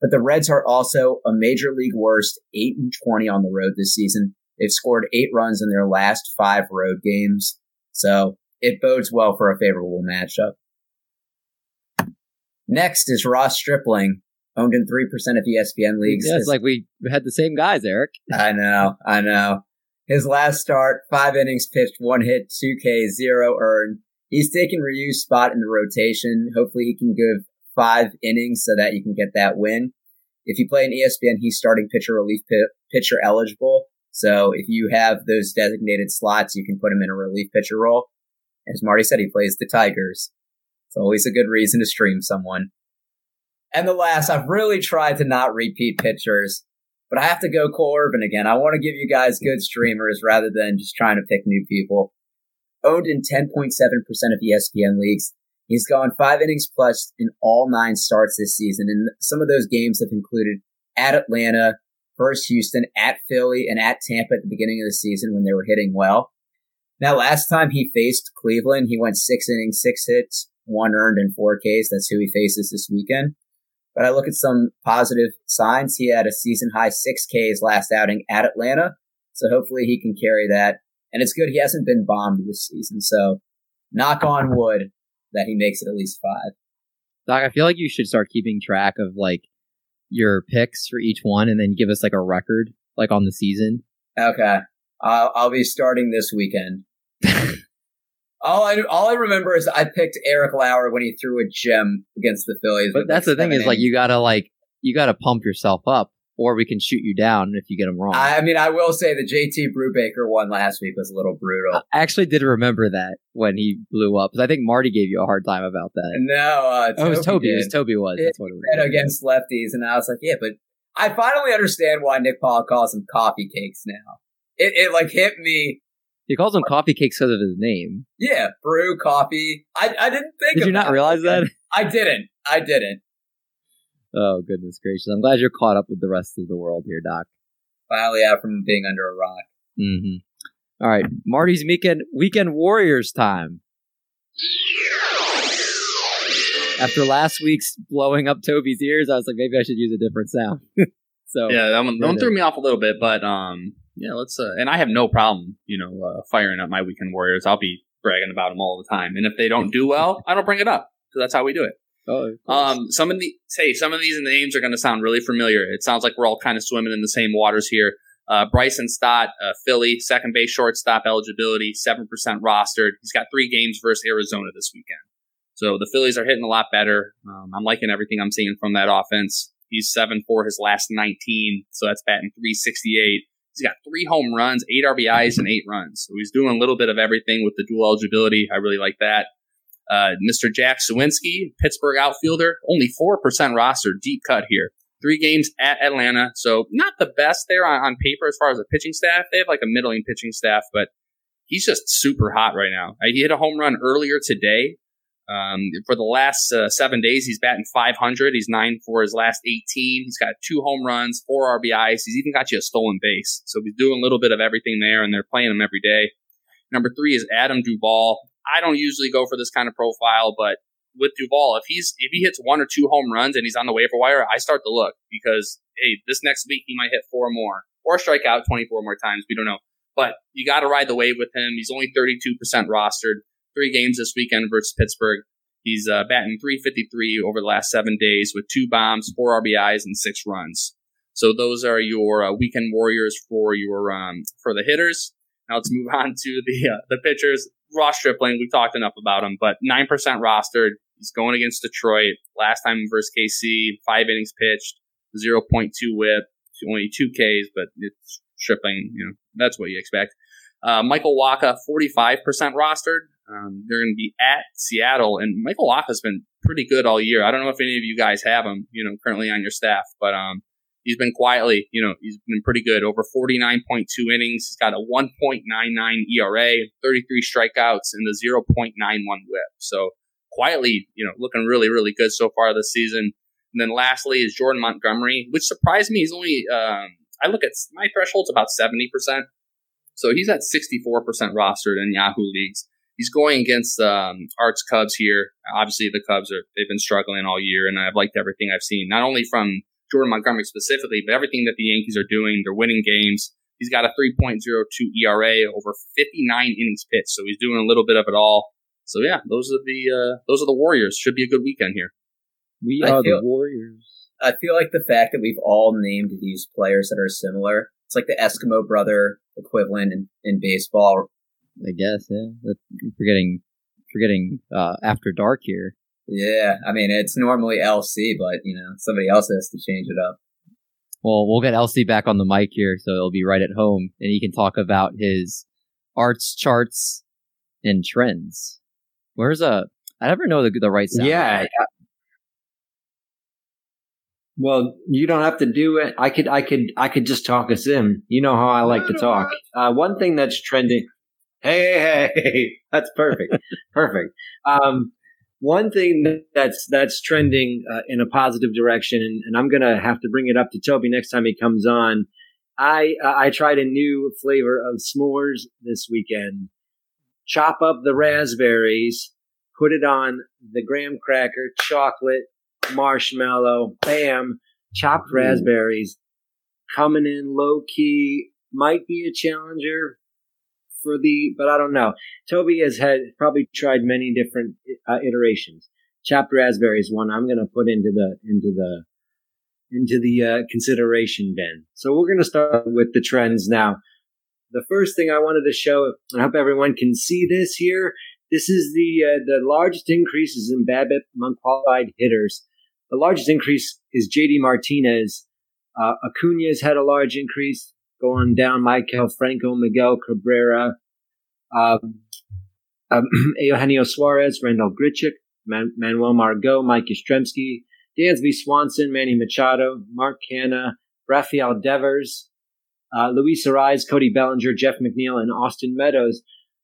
But the Reds are also a major league worst, 8 and 20 on the road this season. They've scored eight runs in their last five road games. So it bodes well for a favorable matchup. Next is Ross Stripling, owned in 3% of ESPN leagues. Yeah, it's like we had the same guys, Eric. I know, I know. His last start, five innings pitched, one hit, two K, zero earned. He's taken Ryu's spot in the rotation. Hopefully he can give five innings so that you can get that win. if you play an ESPN, he's starting pitcher relief pitcher eligible. So if you have those designated slots, you can put him in a relief pitcher role. As Marty said, he plays the Tigers. It's always a good reason to stream someone. And the last, I've really tried to not repeat pitchers, but I have to go Corbin again. I want to give you guys good streamers rather than just trying to pick new people. Owned in 10.7% of ESPN leagues. He's gone five innings plus in all nine starts this season. And some of those games have included at Atlanta, first Houston, at Philly, and at Tampa at the beginning of the season when they were hitting well. Now, last time he faced Cleveland, he went six innings, six hits, one earned, and four Ks. That's who he faces this weekend. But I look at some positive signs. He had a season high six Ks last outing at Atlanta. So hopefully he can carry that. And it's good he hasn't been bombed this season. So knock on wood that he makes it at least five. Doc, I feel like you should start keeping track of like your picks for each one and then give us like a record like on the season. Okay. I'll, I'll be starting this weekend. (laughs) all I all I remember is I picked Eric Lauer when he threw a gem against the Phillies. But that's the thing is like you gotta like you gotta pump yourself up, or we can shoot you down if you get them wrong. I mean, I will say the JT Brubaker one last week was a little brutal. I actually did remember that when he blew up because I think Marty gave you a hard time about that. No, uh, oh, it was Toby. It was Toby was. It, that's what it was. Against lefties, and I was like, yeah, but I finally understand why Nick Pollack calls them coffee cakes now. It, it like hit me he calls them coffee cakes because of his name. Yeah, brew coffee. I, I didn't think. Did you not realize that? I didn't. I didn't. Oh goodness gracious! I'm glad you're caught up with the rest of the world here, Doc. Finally out from being under a rock. Mm-hmm. All right, Marty's weekend weekend Warriors time. After last week's blowing up Toby's ears, I was like, maybe I should use a different sound. (laughs) so yeah, that one, that one threw me off a little bit, but um, yeah, let's. Uh, and I have no problem, you know, uh, firing up my weekend warriors. I'll be bragging about them all the time. And if they don't do well, (laughs) I don't bring it up. So that's how we do it. Oh, um, some of the say some of these names are going to sound really familiar. It sounds like we're all kind of swimming in the same waters here. Uh, Bryson Stott, uh, Philly, second base shortstop eligibility, seven percent rostered. He's got three games versus Arizona this weekend. So the Phillies are hitting a lot better. Um, I'm liking everything I'm seeing from that offense. He's seven for his last 19, so that's batting 368. He's got three home runs, eight RBIs, and eight runs. So he's doing a little bit of everything with the dual eligibility. I really like that. Uh, Mr. Jack Suwinski, Pittsburgh outfielder, only 4% roster, deep cut here. Three games at Atlanta. So not the best there on, on paper as far as the pitching staff. They have like a middling pitching staff, but he's just super hot right now. He hit a home run earlier today um, for the last uh, seven days, he's batting 500. He's nine for his last 18. He's got two home runs, four RBIs. He's even got you a stolen base. So he's doing a little bit of everything there, and they're playing him every day. Number three is Adam Duvall. I don't usually go for this kind of profile, but with Duvall, if he's if he hits one or two home runs and he's on the waiver wire, I start to look because hey, this next week he might hit four more or strike out 24 more times. We don't know, but you got to ride the wave with him. He's only 32% rostered three games this weekend versus Pittsburgh. He's uh, batting 353 over the last seven days with two bombs, four RBIs, and six runs. So those are your uh, weekend warriors for your um, for the hitters. Now let's move (laughs) on to the uh, the pitchers. Ross Stripling, we've talked enough about him, but nine percent rostered. He's going against Detroit. Last time versus KC, five innings pitched, 0.2 WHIP, only two Ks, but it's Stripling. You know that's what you expect. Uh, Michael Wacha, 45% rostered. Um, they're going to be at Seattle, and Michael Wacha's been pretty good all year. I don't know if any of you guys have him, you know, currently on your staff, but um, he's been quietly, you know, he's been pretty good. Over 49.2 innings. He's got a 1.99 ERA, 33 strikeouts, and the 0.91 WHIP. So quietly, you know, looking really, really good so far this season. And then lastly is Jordan Montgomery, which surprised me. He's only, um, I look at my threshold's about 70%. So he's at 64% rostered in Yahoo leagues he's going against um, Arts Cubs here. Obviously, the Cubs are they've been struggling all year, and I've liked everything I've seen. Not only from Jordan Montgomery specifically, but everything that the Yankees are doing. They're winning games. He's got a 3.02 ERA over 59 innings pitched, so he's doing a little bit of it all. So yeah, those are the uh, those are the Warriors. Should be a good weekend here. We are feel, the Warriors. I feel like the fact that we've all named these players that are similar. It's like the Eskimo brother equivalent in, in baseball I guess, yeah. forgetting forgetting uh, after dark here. Yeah, I mean it's normally LC, but you know somebody else has to change it up. Well, we'll get LC back on the mic here, so he'll be right at home, and he can talk about his arts charts and trends. Where's a? I never know the the right sound. Yeah. Well, you don't have to do it. I could, I could, I could just talk us in. You know how I like to talk. Uh, one thing that's trending. Hey, hey, hey, (laughs) that's perfect, perfect. Um, one thing that's that's trending uh, in a positive direction, and, and, I'm gonna have to bring it up to Toby next time he comes on. I uh, I tried a new flavor of s'mores this weekend. Chop up the raspberries, put it on the graham cracker, chocolate, marshmallow, bam, chopped raspberries, coming in low key. Might be a challenger for the, but I don't know. Toby has had probably tried many different uh, iterations. Chopped raspberries, one I'm going to put into the into the into the uh, consideration bin. So we're going to start with the trends now. The first thing I wanted to show, I hope everyone can see this here. This is the uh, the largest increases in BABIP among qualified hitters. The largest increase is JD Martinez. Uh, Acuna's had a large increase going down. Maikel Franco, Miguel Cabrera, um, um, (clears throat) Eugenio Suarez, Randall Grichuk, Man- Manuel Margot, Mike Yastrzemski, Dansby Swanson, Manny Machado, Mark Canha, Rafael Devers, uh, Luis Arraez, Cody Bellinger, Jeff McNeil, and Austin Meadows.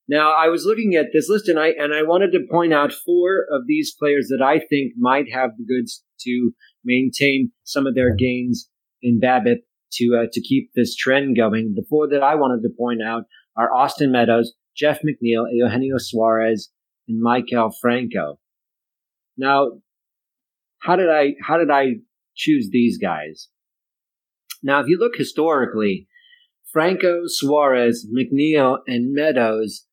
Now, I was looking at this list and I and I wanted to point out four of these players that I think might have the goods to maintain some of their gains in BABIP to uh, to keep this trend going. The four that I wanted to point out are Austin Meadows, Jeff McNeil, Eugenio Suarez, and Maikel Franco. Now, how did I how did I choose these guys? Now, if you look historically, Franco, Suarez, McNeil, and Meadows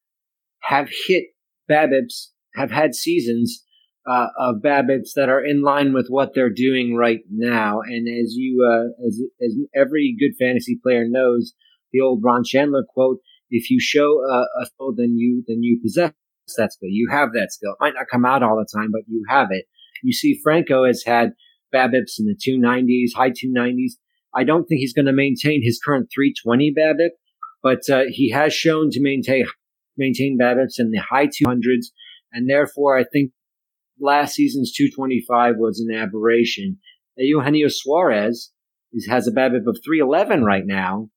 have hit BABIPs, have had seasons uh, of BABIPs that are in line with what they're doing right now. And as you, uh, as, as every good fantasy player knows, the old Ron Shandler quote, if you show a, a skill, then you, then you possess that skill. You have that skill. It might not come out all the time, but you have it. You see, Franco has had BABIPs in the 290s, high 290s. I don't think he's going to maintain his current 320 BABIP, but uh, he has shown to maintain maintain BABIPs in the high 200s, and therefore I think last season's 225 was an aberration. Eugenio Suarez is, has a BABIP of 311 right now,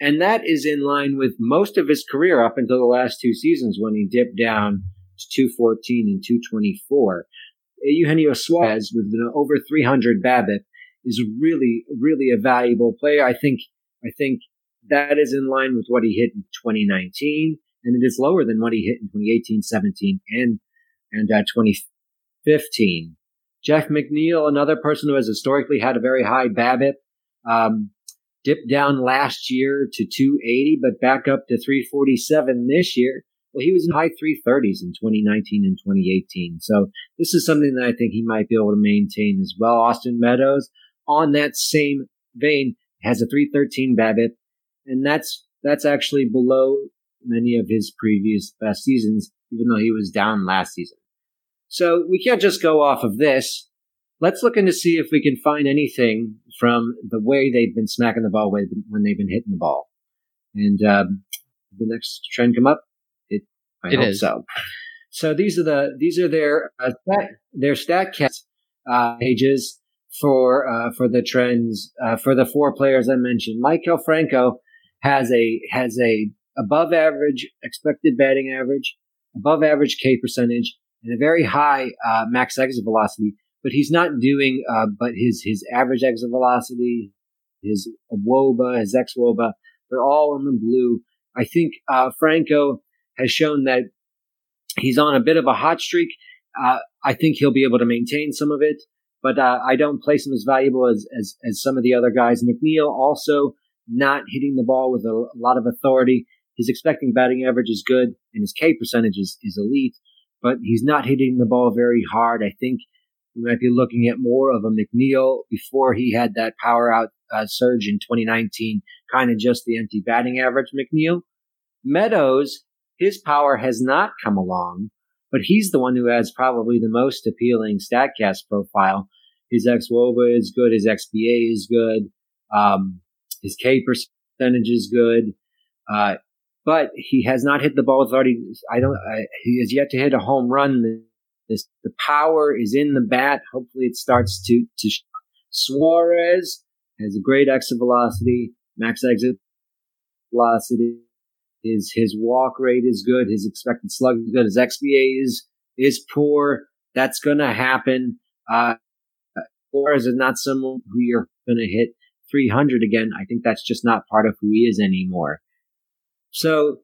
and that is in line with most of his career up until the last two seasons when he dipped down to 214 and 224. Eugenio Suarez with an over 300 BABIP is really, really a valuable player. I think, I think that is in line with what he hit in 2019 and it is lower than what he hit in 2018, 17, and and uh, 2015. Jeff McNeil, another person who has historically had a very high BABIP, um, dipped down last year to 280, but back up to 347 this year. Well, he was in high 330s in 2019 and 2018. So this is something that I think he might be able to maintain as well. Austin Meadows, on that same vein, has a 313 BABIP, and that's that's actually below many of his previous best seasons, even though he was down last season. So we can't just go off of this. Let's look into see if we can find anything from the way they've been smacking the ball when they've been hitting the ball. And um, the next trend come up, it I it hope is. so. So these are the these are their uh, stat, their Statcast uh, pages for uh, for the trends uh, for the four players I mentioned. Maikel Franco has a has a above average expected batting average, above average K percentage, and a very high uh, max exit velocity. But he's not doing, uh, but his his average exit velocity, his woba, his ex woba, they're all in the blue. I think uh, Franco has shown that he's on a bit of a hot streak. Uh, I think he'll be able to maintain some of it, but uh, I don't place him as valuable as, as as some of the other guys. McNeil also not hitting the ball with a, a lot of authority. His expecting batting average is good and his K percentage is, is elite, but he's not hitting the ball very hard. I think we might be looking at more of a McNeil before he had that power out uh, surge in 2019, kind of just the empty batting average McNeil. Meadows, his power has not come along, but he's the one who has probably the most appealing StatCast profile. His xwOBA is good, his xBA is good. Um, his K percentage is good. Uh, but he has not hit the ball with already. I don't. I, he has yet to hit a home run. This, the power is in the bat. Hopefully, it starts to to. Suarez has a great exit velocity, max exit velocity. His his walk rate is good. His expected slug is good. His XBA is is poor. That's going to happen. Uh, Suarez is not someone who you're going to hit 300 again. I think that's just not part of who he is anymore. So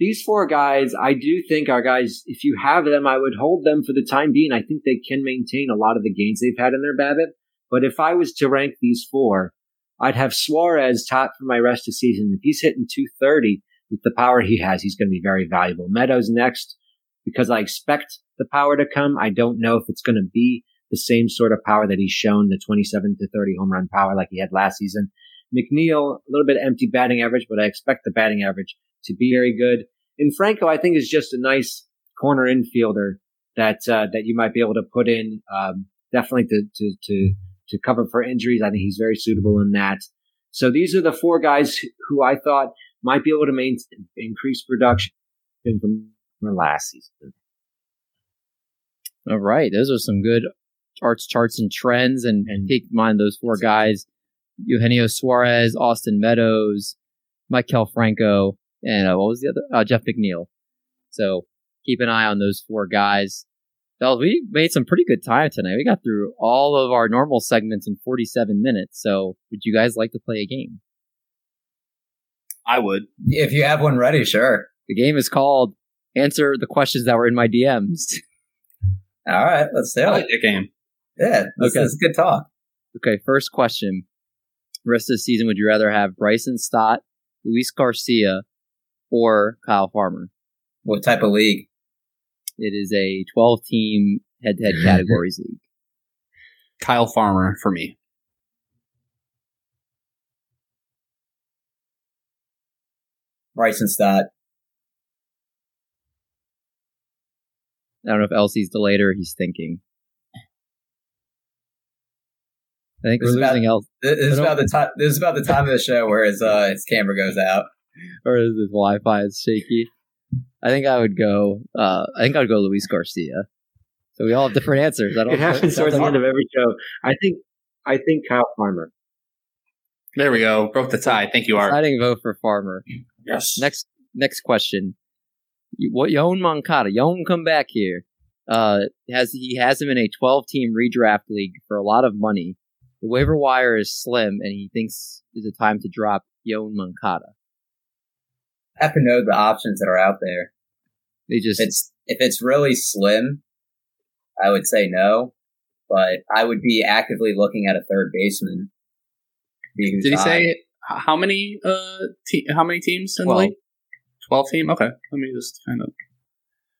these four guys, I do think are guys, if you have them, I would hold them for the time being. I think they can maintain a lot of the gains they've had in their BABIP. But if I was to rank these four, I'd have Suarez top for my rest of season. If he's hitting 230 with the power he has, he's going to be very valuable. Meadows next because I expect the power to come. I don't know if it's going to be the same sort of power that he's shown, the 27 to 30 home run power like he had last season. McNeil, a little bit empty batting average, but I expect the batting average to be very good. And Franco, I think is just a nice corner infielder that uh, that you might be able to put in, um, definitely to, to to to cover for injuries. I think he's very suitable in that. So these are the four guys who I thought might be able to maintain increase production from, last season. All right, those are some good charts, charts, and trends, and, and keep in mind those four guys: Eugenio Suarez, Austin Meadows, Maikel Franco, and uh, what was the other? Uh, Jeff McNeil. So keep an eye on those four guys. Well, we made some pretty good time tonight. We got through all of our normal segments in 47 minutes. So would you guys like to play a game? I would. If you have one ready, sure. The game is called Answer the Questions That Were in My DMs. All right, let's do I like that game. Yeah, this Okay. is good talk. Okay, first question. Rest of the season, would you rather have Bryson Stott, Luis Garcia, or Kyle Farmer? What type of league? It is a 12 team head to head (laughs) categories league. Kyle Farmer for me. Bryson Stott. I don't know if LC's delayed or he's thinking. I think This we're is about- This this is about the time. This is about the time of the show where his uh, his camera goes out. or his Wi-Fi is shaky. I think I would go. Uh, I think I would go Luis Garcia. So we all have different answers. I don't. It happens towards the end of every show. I think I think Kyle Farmer. There we go. Broke the tie. Thank you, Art. I didn't vote for Farmer. Yes. Next next question. You- What Yon Moncada? Yon come back here. Uh, has he has him in a 12 team redraft league for a lot of money. The waiver wire is slim, and he thinks is a time to drop Yon Moncada. I have to know the options that are out there. They just If it's if it's really slim, I would say no. But I would be actively looking at a third baseman. Did he say h- how many uh te- how many teams in Twelve. the league? Twelve team. Okay, let me just kind of.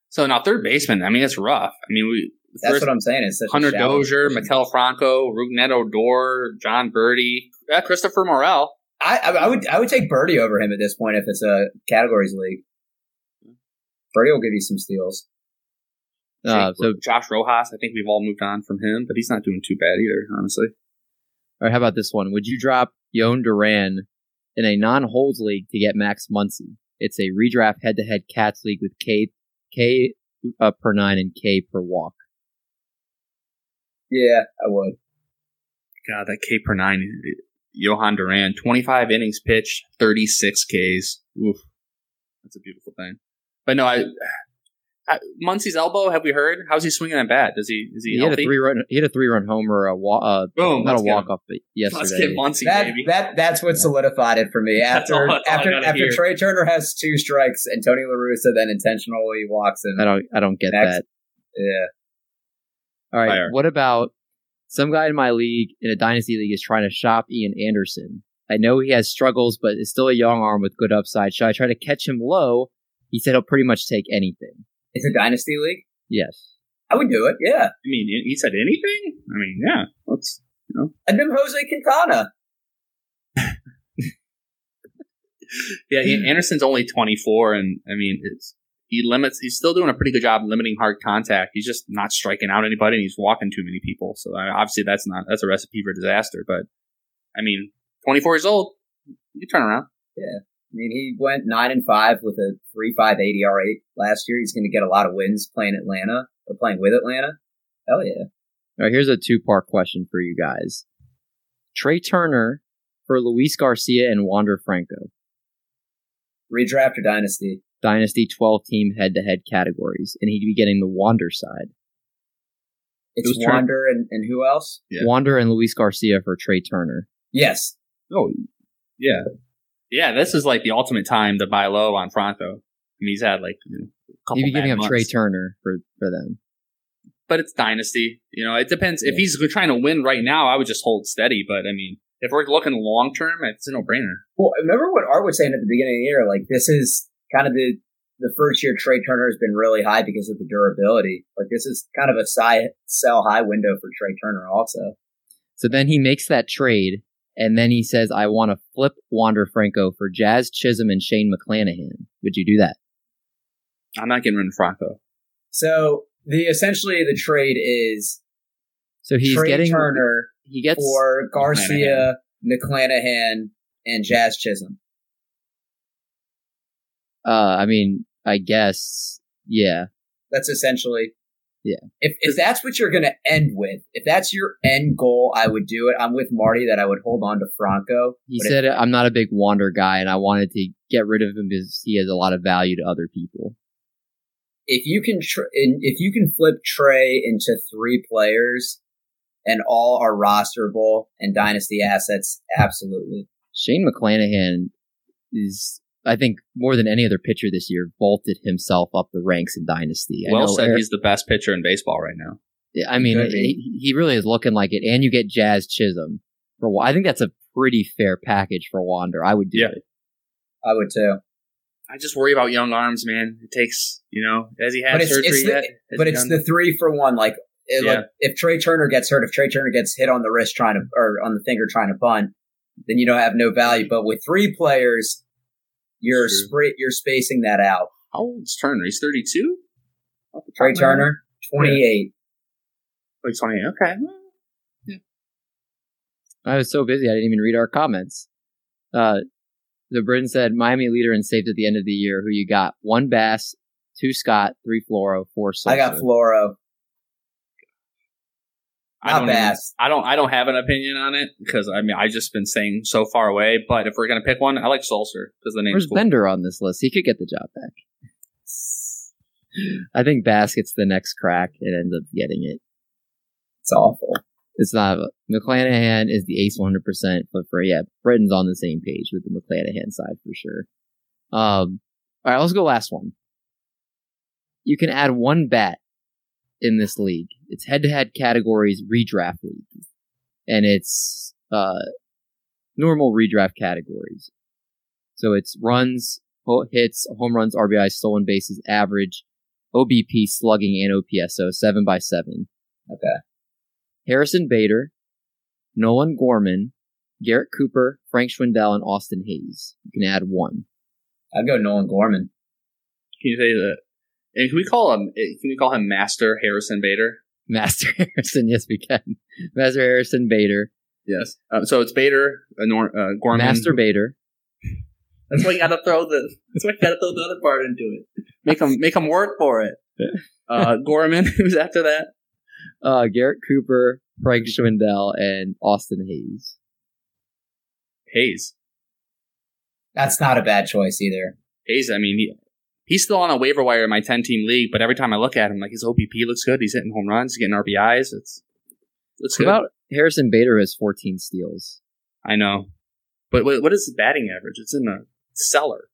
So now third baseman. I mean, it's rough. I mean, we That's what I'm saying. It's such Hunter a Dozier, position. Maikel Franco, Rougned Odor, Jon Berti, yeah, Christopher Morel. I, I I would I would take Berti over him at this point if it's a categories league. Berti will give you some steals. uh, so. Josh Rojas. I think we've all moved on from him, but he's not doing too bad either, honestly. All right, how about this one? Would you drop Yon Duran in a non-holds league to get Max Muncy? It's a redraft head-to-head cats league with K K uh, per nine and K per walk. Yeah, I would. God, that K per nine, Jhoan Duran, 25 innings pitched, 36 Ks. Oof. That's a beautiful thing. But no, I, I Muncy's elbow, have we heard? How's he swinging that bat? Does he, is he, He hit a three-run. He hit a three-run homer. A wa- uh, Boom. not let's a walk-off, but Let's yesterday. get Muncy, That baby. that that's what solidified it for me. (laughs) After that's all I after after hear. Trea Turner has two strikes and Tony La Russa then intentionally walks him. I don't. I don't get Next. that. Yeah. All right. Fire. What about some guy in my league in a dynasty league is trying to shop Ian Anderson? I know he has struggles, but is still a young arm with good upside. Should I try to catch him low? He said he'll pretty much take anything. It's a dynasty league. Yes. I would do it. Yeah. I mean, he said anything? I mean, yeah. Let's, You know. And then Jose Quintana. (laughs) yeah, Ian Anderson's only 24, and I mean, it's, he limits, he's still doing a pretty good job limiting hard contact. He's just not striking out anybody, and he's walking too many people. So I, obviously, that's not, that's a recipe for disaster. But I mean, 24 years old. You turn around. Yeah, I mean, he went nine and five with a three five ADR eight last year. He's going to get a lot of wins playing Atlanta or playing with Atlanta. Hell yeah! All right, here's a two part question for you guys. Trea Turner for Luis Garcia and Wander Franco. Redraft or dynasty? Dynasty 12 team head to head categories, and he'd be getting the Wander side. It's Who's turn? Wander and, and who else? Yeah. Wander and Luis Garcia for Trea Turner. Yes, Oh, yeah. Yeah, this is like the ultimate time to buy low on Franco. I mean, he's had like you know, a couple He'd be giving bad up Trea. Turner for, for them. but it's dynasty. You know, it depends. If he's trying to win right now, I would just hold steady. But I mean, if we're looking long term, it's a no brainer. Well, remember what Art was saying at the beginning of the year? Like this is kind of the the first year Trea Turner has been really high because of the durability. Like this is kind of a side sell high window for Trea Turner also. So then he makes that trade, and then he says, I want to flip Wander Franco for Jazz Chisholm and Shane McClanahan. Would you do that? I'm not getting rid of Franco. So the essentially the trade is So he's Trea getting Turner he gets for Garcia, McClanahan, and Jazz Chisholm. Uh I mean, I guess yeah. That's essentially Yeah. If if that's what you're going to end with, if that's your end goal, I would do it. I'm with Marty that I would hold on to Franco. He But if- said I'm not a big Wander guy and I wanted to get rid of him because he has a lot of value to other people. if you can tr- if you can flip Trea into three players and all are rosterable and dynasty assets, absolutely. Shane McClanahan is I think more than any other pitcher this year vaulted himself up the ranks in dynasty. I Well know said. Eric- He's the best pitcher in baseball right now. Yeah, I mean, he, he really is looking like it. And you get Jazz Chisholm for. I think that's a pretty fair package for Wander. I would do Yeah. it. I would too. I just worry about young arms, man. It takes, you know, has he had But surgery it's the- yet? Has But it's done- the three for one. Like, it, Yeah. like if Trea Turner gets hurt, if Trea Turner gets hit on the wrist trying to or on the finger trying to bunt, then you don't have no value. But with three players, you're True. spray, you're spacing that out. How old's Turner? He's 32? Trea Turner, twenty eight. Like 28. Okay. I was so busy I didn't even read our comments. Uh, the Britton said Miami leader and saved at the end of the year. Who you got? One Bass, two Scott, three Floro, four. I got Sosa. Floro. I don't even- I don't. I don't have an opinion on it because I mean I just been saying so far away. But if we're gonna pick one, I like Sulser because the name. Where's cool. Bender on this list? He could get the job back. I think Bass gets the next crack and ends up getting it. It's awful. It's not McClanahan is the ace 100, percent but for yeah, Britton's on the same page with the McClanahan side for sure. Um, all right, let's go last one. You can add one bat in this league. It's head-to-head categories redraft league, and it's uh normal redraft categories. So it's runs, hits, home runs, RBI, stolen bases, average, OBP, slugging, and OPS. So seven by seven. Okay. Harrison Bader, Nolan Gorman, Garrett Cooper, Frank Schwindel, and Austin Hays. You can add one. I'd go Nolan Gorman. Can you say that? And can we call him? Can we call him Master Harrison Bader? Master (laughs) Harrison, yes, we can. Master Harrison Bader, Yes. Uh, so it's Bader, uh, Nor, uh, Gorman. Master Bader, That's why you gotta throw the. That's why you gotta throw the other part into it. Make him make him work for it. (laughs) Uh, Gorman, (laughs) who's after that? uh, Garrett Cooper, Frank Schwindel, and Austin Hays. Hays. That's not a bad choice either. Hays. I mean, he, he's still on a waiver wire in my ten team league, but every time I look at him, like his OPP looks good. He's hitting home runs. He's getting RBIs. It's looks What good. about Harrison Bader has 14 steals. I know, but what, what is his batting average? It's in the cellar.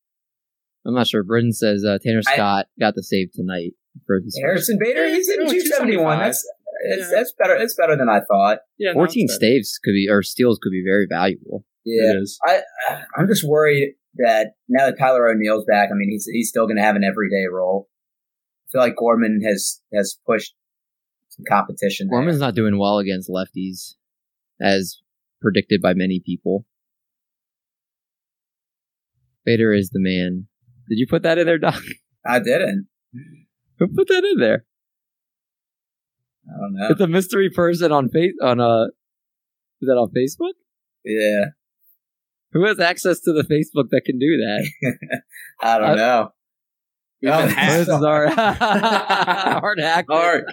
I'm not sure. Britton says uh, Tanner I- Scott got the save tonight for his Harrison Bader, he's in Oh, 271. 275. That's it's, Yeah. that's better. That's better than I thought. Yeah, 14 staves could be or steals could be very valuable. Yeah, It is. I I'm just worried that now that Tyler O'Neill's back, I mean he's he's still going to have an everyday role. I feel like Gorman has has pushed some competition. there. Gorman's not doing well against lefties, as predicted by many people. Bader is the man. Did you put that in there, Doc? I didn't. Who put that in there? I don't know. It's a mystery person on face on uh is that on Facebook? Yeah, Who has access to the Facebook that can do that? (laughs) I don't Uh, know. Oh. This is our (laughs) (laughs) hard hack. Hard.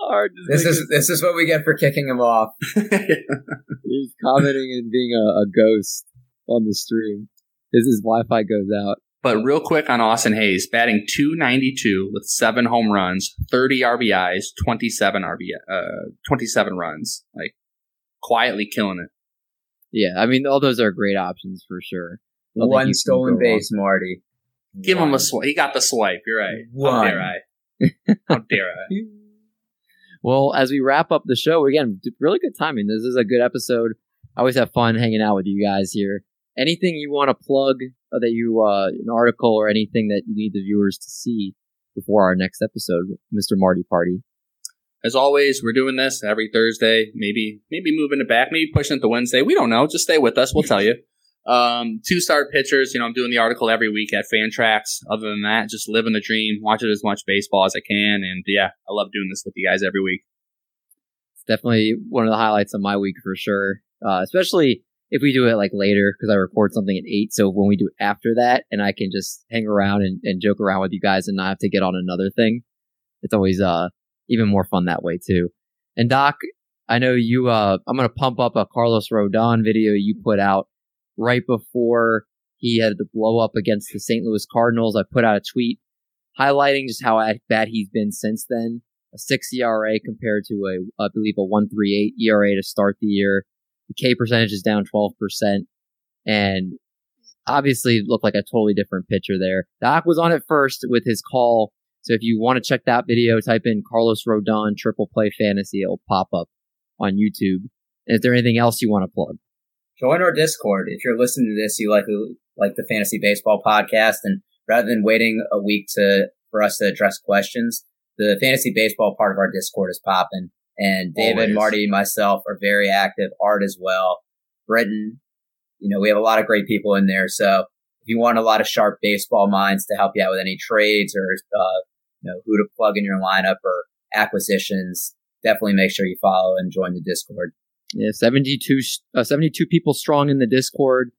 Hard. This making- is this is what we get for kicking him off. He's commenting and being a, a ghost on the stream. His, his Wi-Fi goes out. But real quick on Austin Hays, batting 292 with seven home runs, 30 RBIs, 27 RBI, uh, 27 runs. Like quietly killing it. Yeah, I mean, all those are great options for sure. I don't think you One stolen go wrong. base, Marty. Give him a swipe. He got the swipe. You're right. How dare I? (laughs) How dare I? (laughs) Well, as we wrap up the show, again, really good timing. This is a good episode. I always have fun hanging out with you guys here. Anything you want to plug uh, that you, uh, an article or anything that you need the viewers to see before our next episode, Mr. Marty Party? As always, we're doing this every Thursday. Maybe, maybe moving it back. Maybe pushing it to Wednesday. We don't know. Just stay with us. We'll tell you. Um, two star pitchers. You know, I'm doing the article every week at Fantrax. Other than that, just living the dream, watching as much baseball as I can, and yeah, I love doing this with you guys every week. It's definitely one of the highlights of my week for sure. Uh, especially if we do it like later because I record something at eight. So when we do it after that, and I can just hang around and, and joke around with you guys and not have to get on another thing, it's always uh even more fun that way too. And Doc, I know you. Uh, I'm gonna pump up a Carlos Rodon video you put out right before he had the blow up against the St. Louis Cardinals. I put out a tweet highlighting just how bad he's been since then a six ERA compared to a, I believe, a one three eight ERA to start the year. The K percentage is down twelve percent, and obviously looked like a totally different pitcher there. Doc was on it first with his call, so if you want to check that video, type in Carlos Rodon triple play fantasy. It'll pop up on YouTube. And is there anything else you want to plug? Join our Discord if you're listening to this. You like like the fantasy baseball podcast, and rather than waiting a week to for us to address questions, the fantasy baseball part of our Discord is popping. And David, Always. Marty, myself are very active. Art as well. Britton, you know, we have a lot of great people in there. So if you want a lot of sharp baseball minds to help you out with any trades or uh, you know who to plug in your lineup or acquisitions, definitely make sure you follow and join the Discord. Yeah, 72, uh, 72 people strong in the Discord.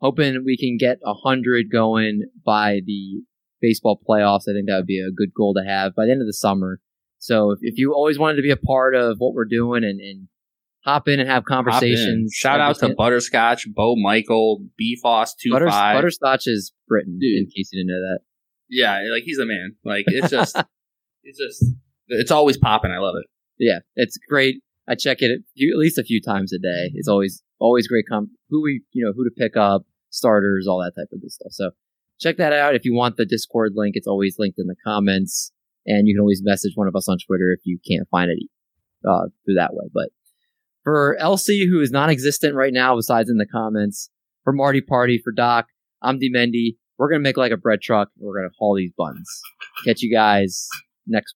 Hoping we can get 100 going by the baseball playoffs. I think that would be a good goal to have by the end of the summer. So if, if you always wanted to be a part of what we're doing and, and hop in and have conversations. Shout out to Butterscotch, Bo Michael, BFOS two Butters, five. Butterscotch is Britton, Dude. in case you didn't know that. Yeah, like he's a man. Like it's (laughs) just, it's just, it's always popping. I love it. Yeah, it's great. I check it at, at least a few times a day. It's always always great. Com- who we you know who to pick up, starters, all that type of good stuff. So check that out if you want the Discord link. It's always linked in the comments, and you can always message one of us on Twitter if you can't find it uh, through that way. But for LC, who is non-existent right now, besides in the comments, for Marty Party, for Doc, I'm D Mendy. We're gonna make like a bread truck. And we're gonna haul these buns. Catch you guys next.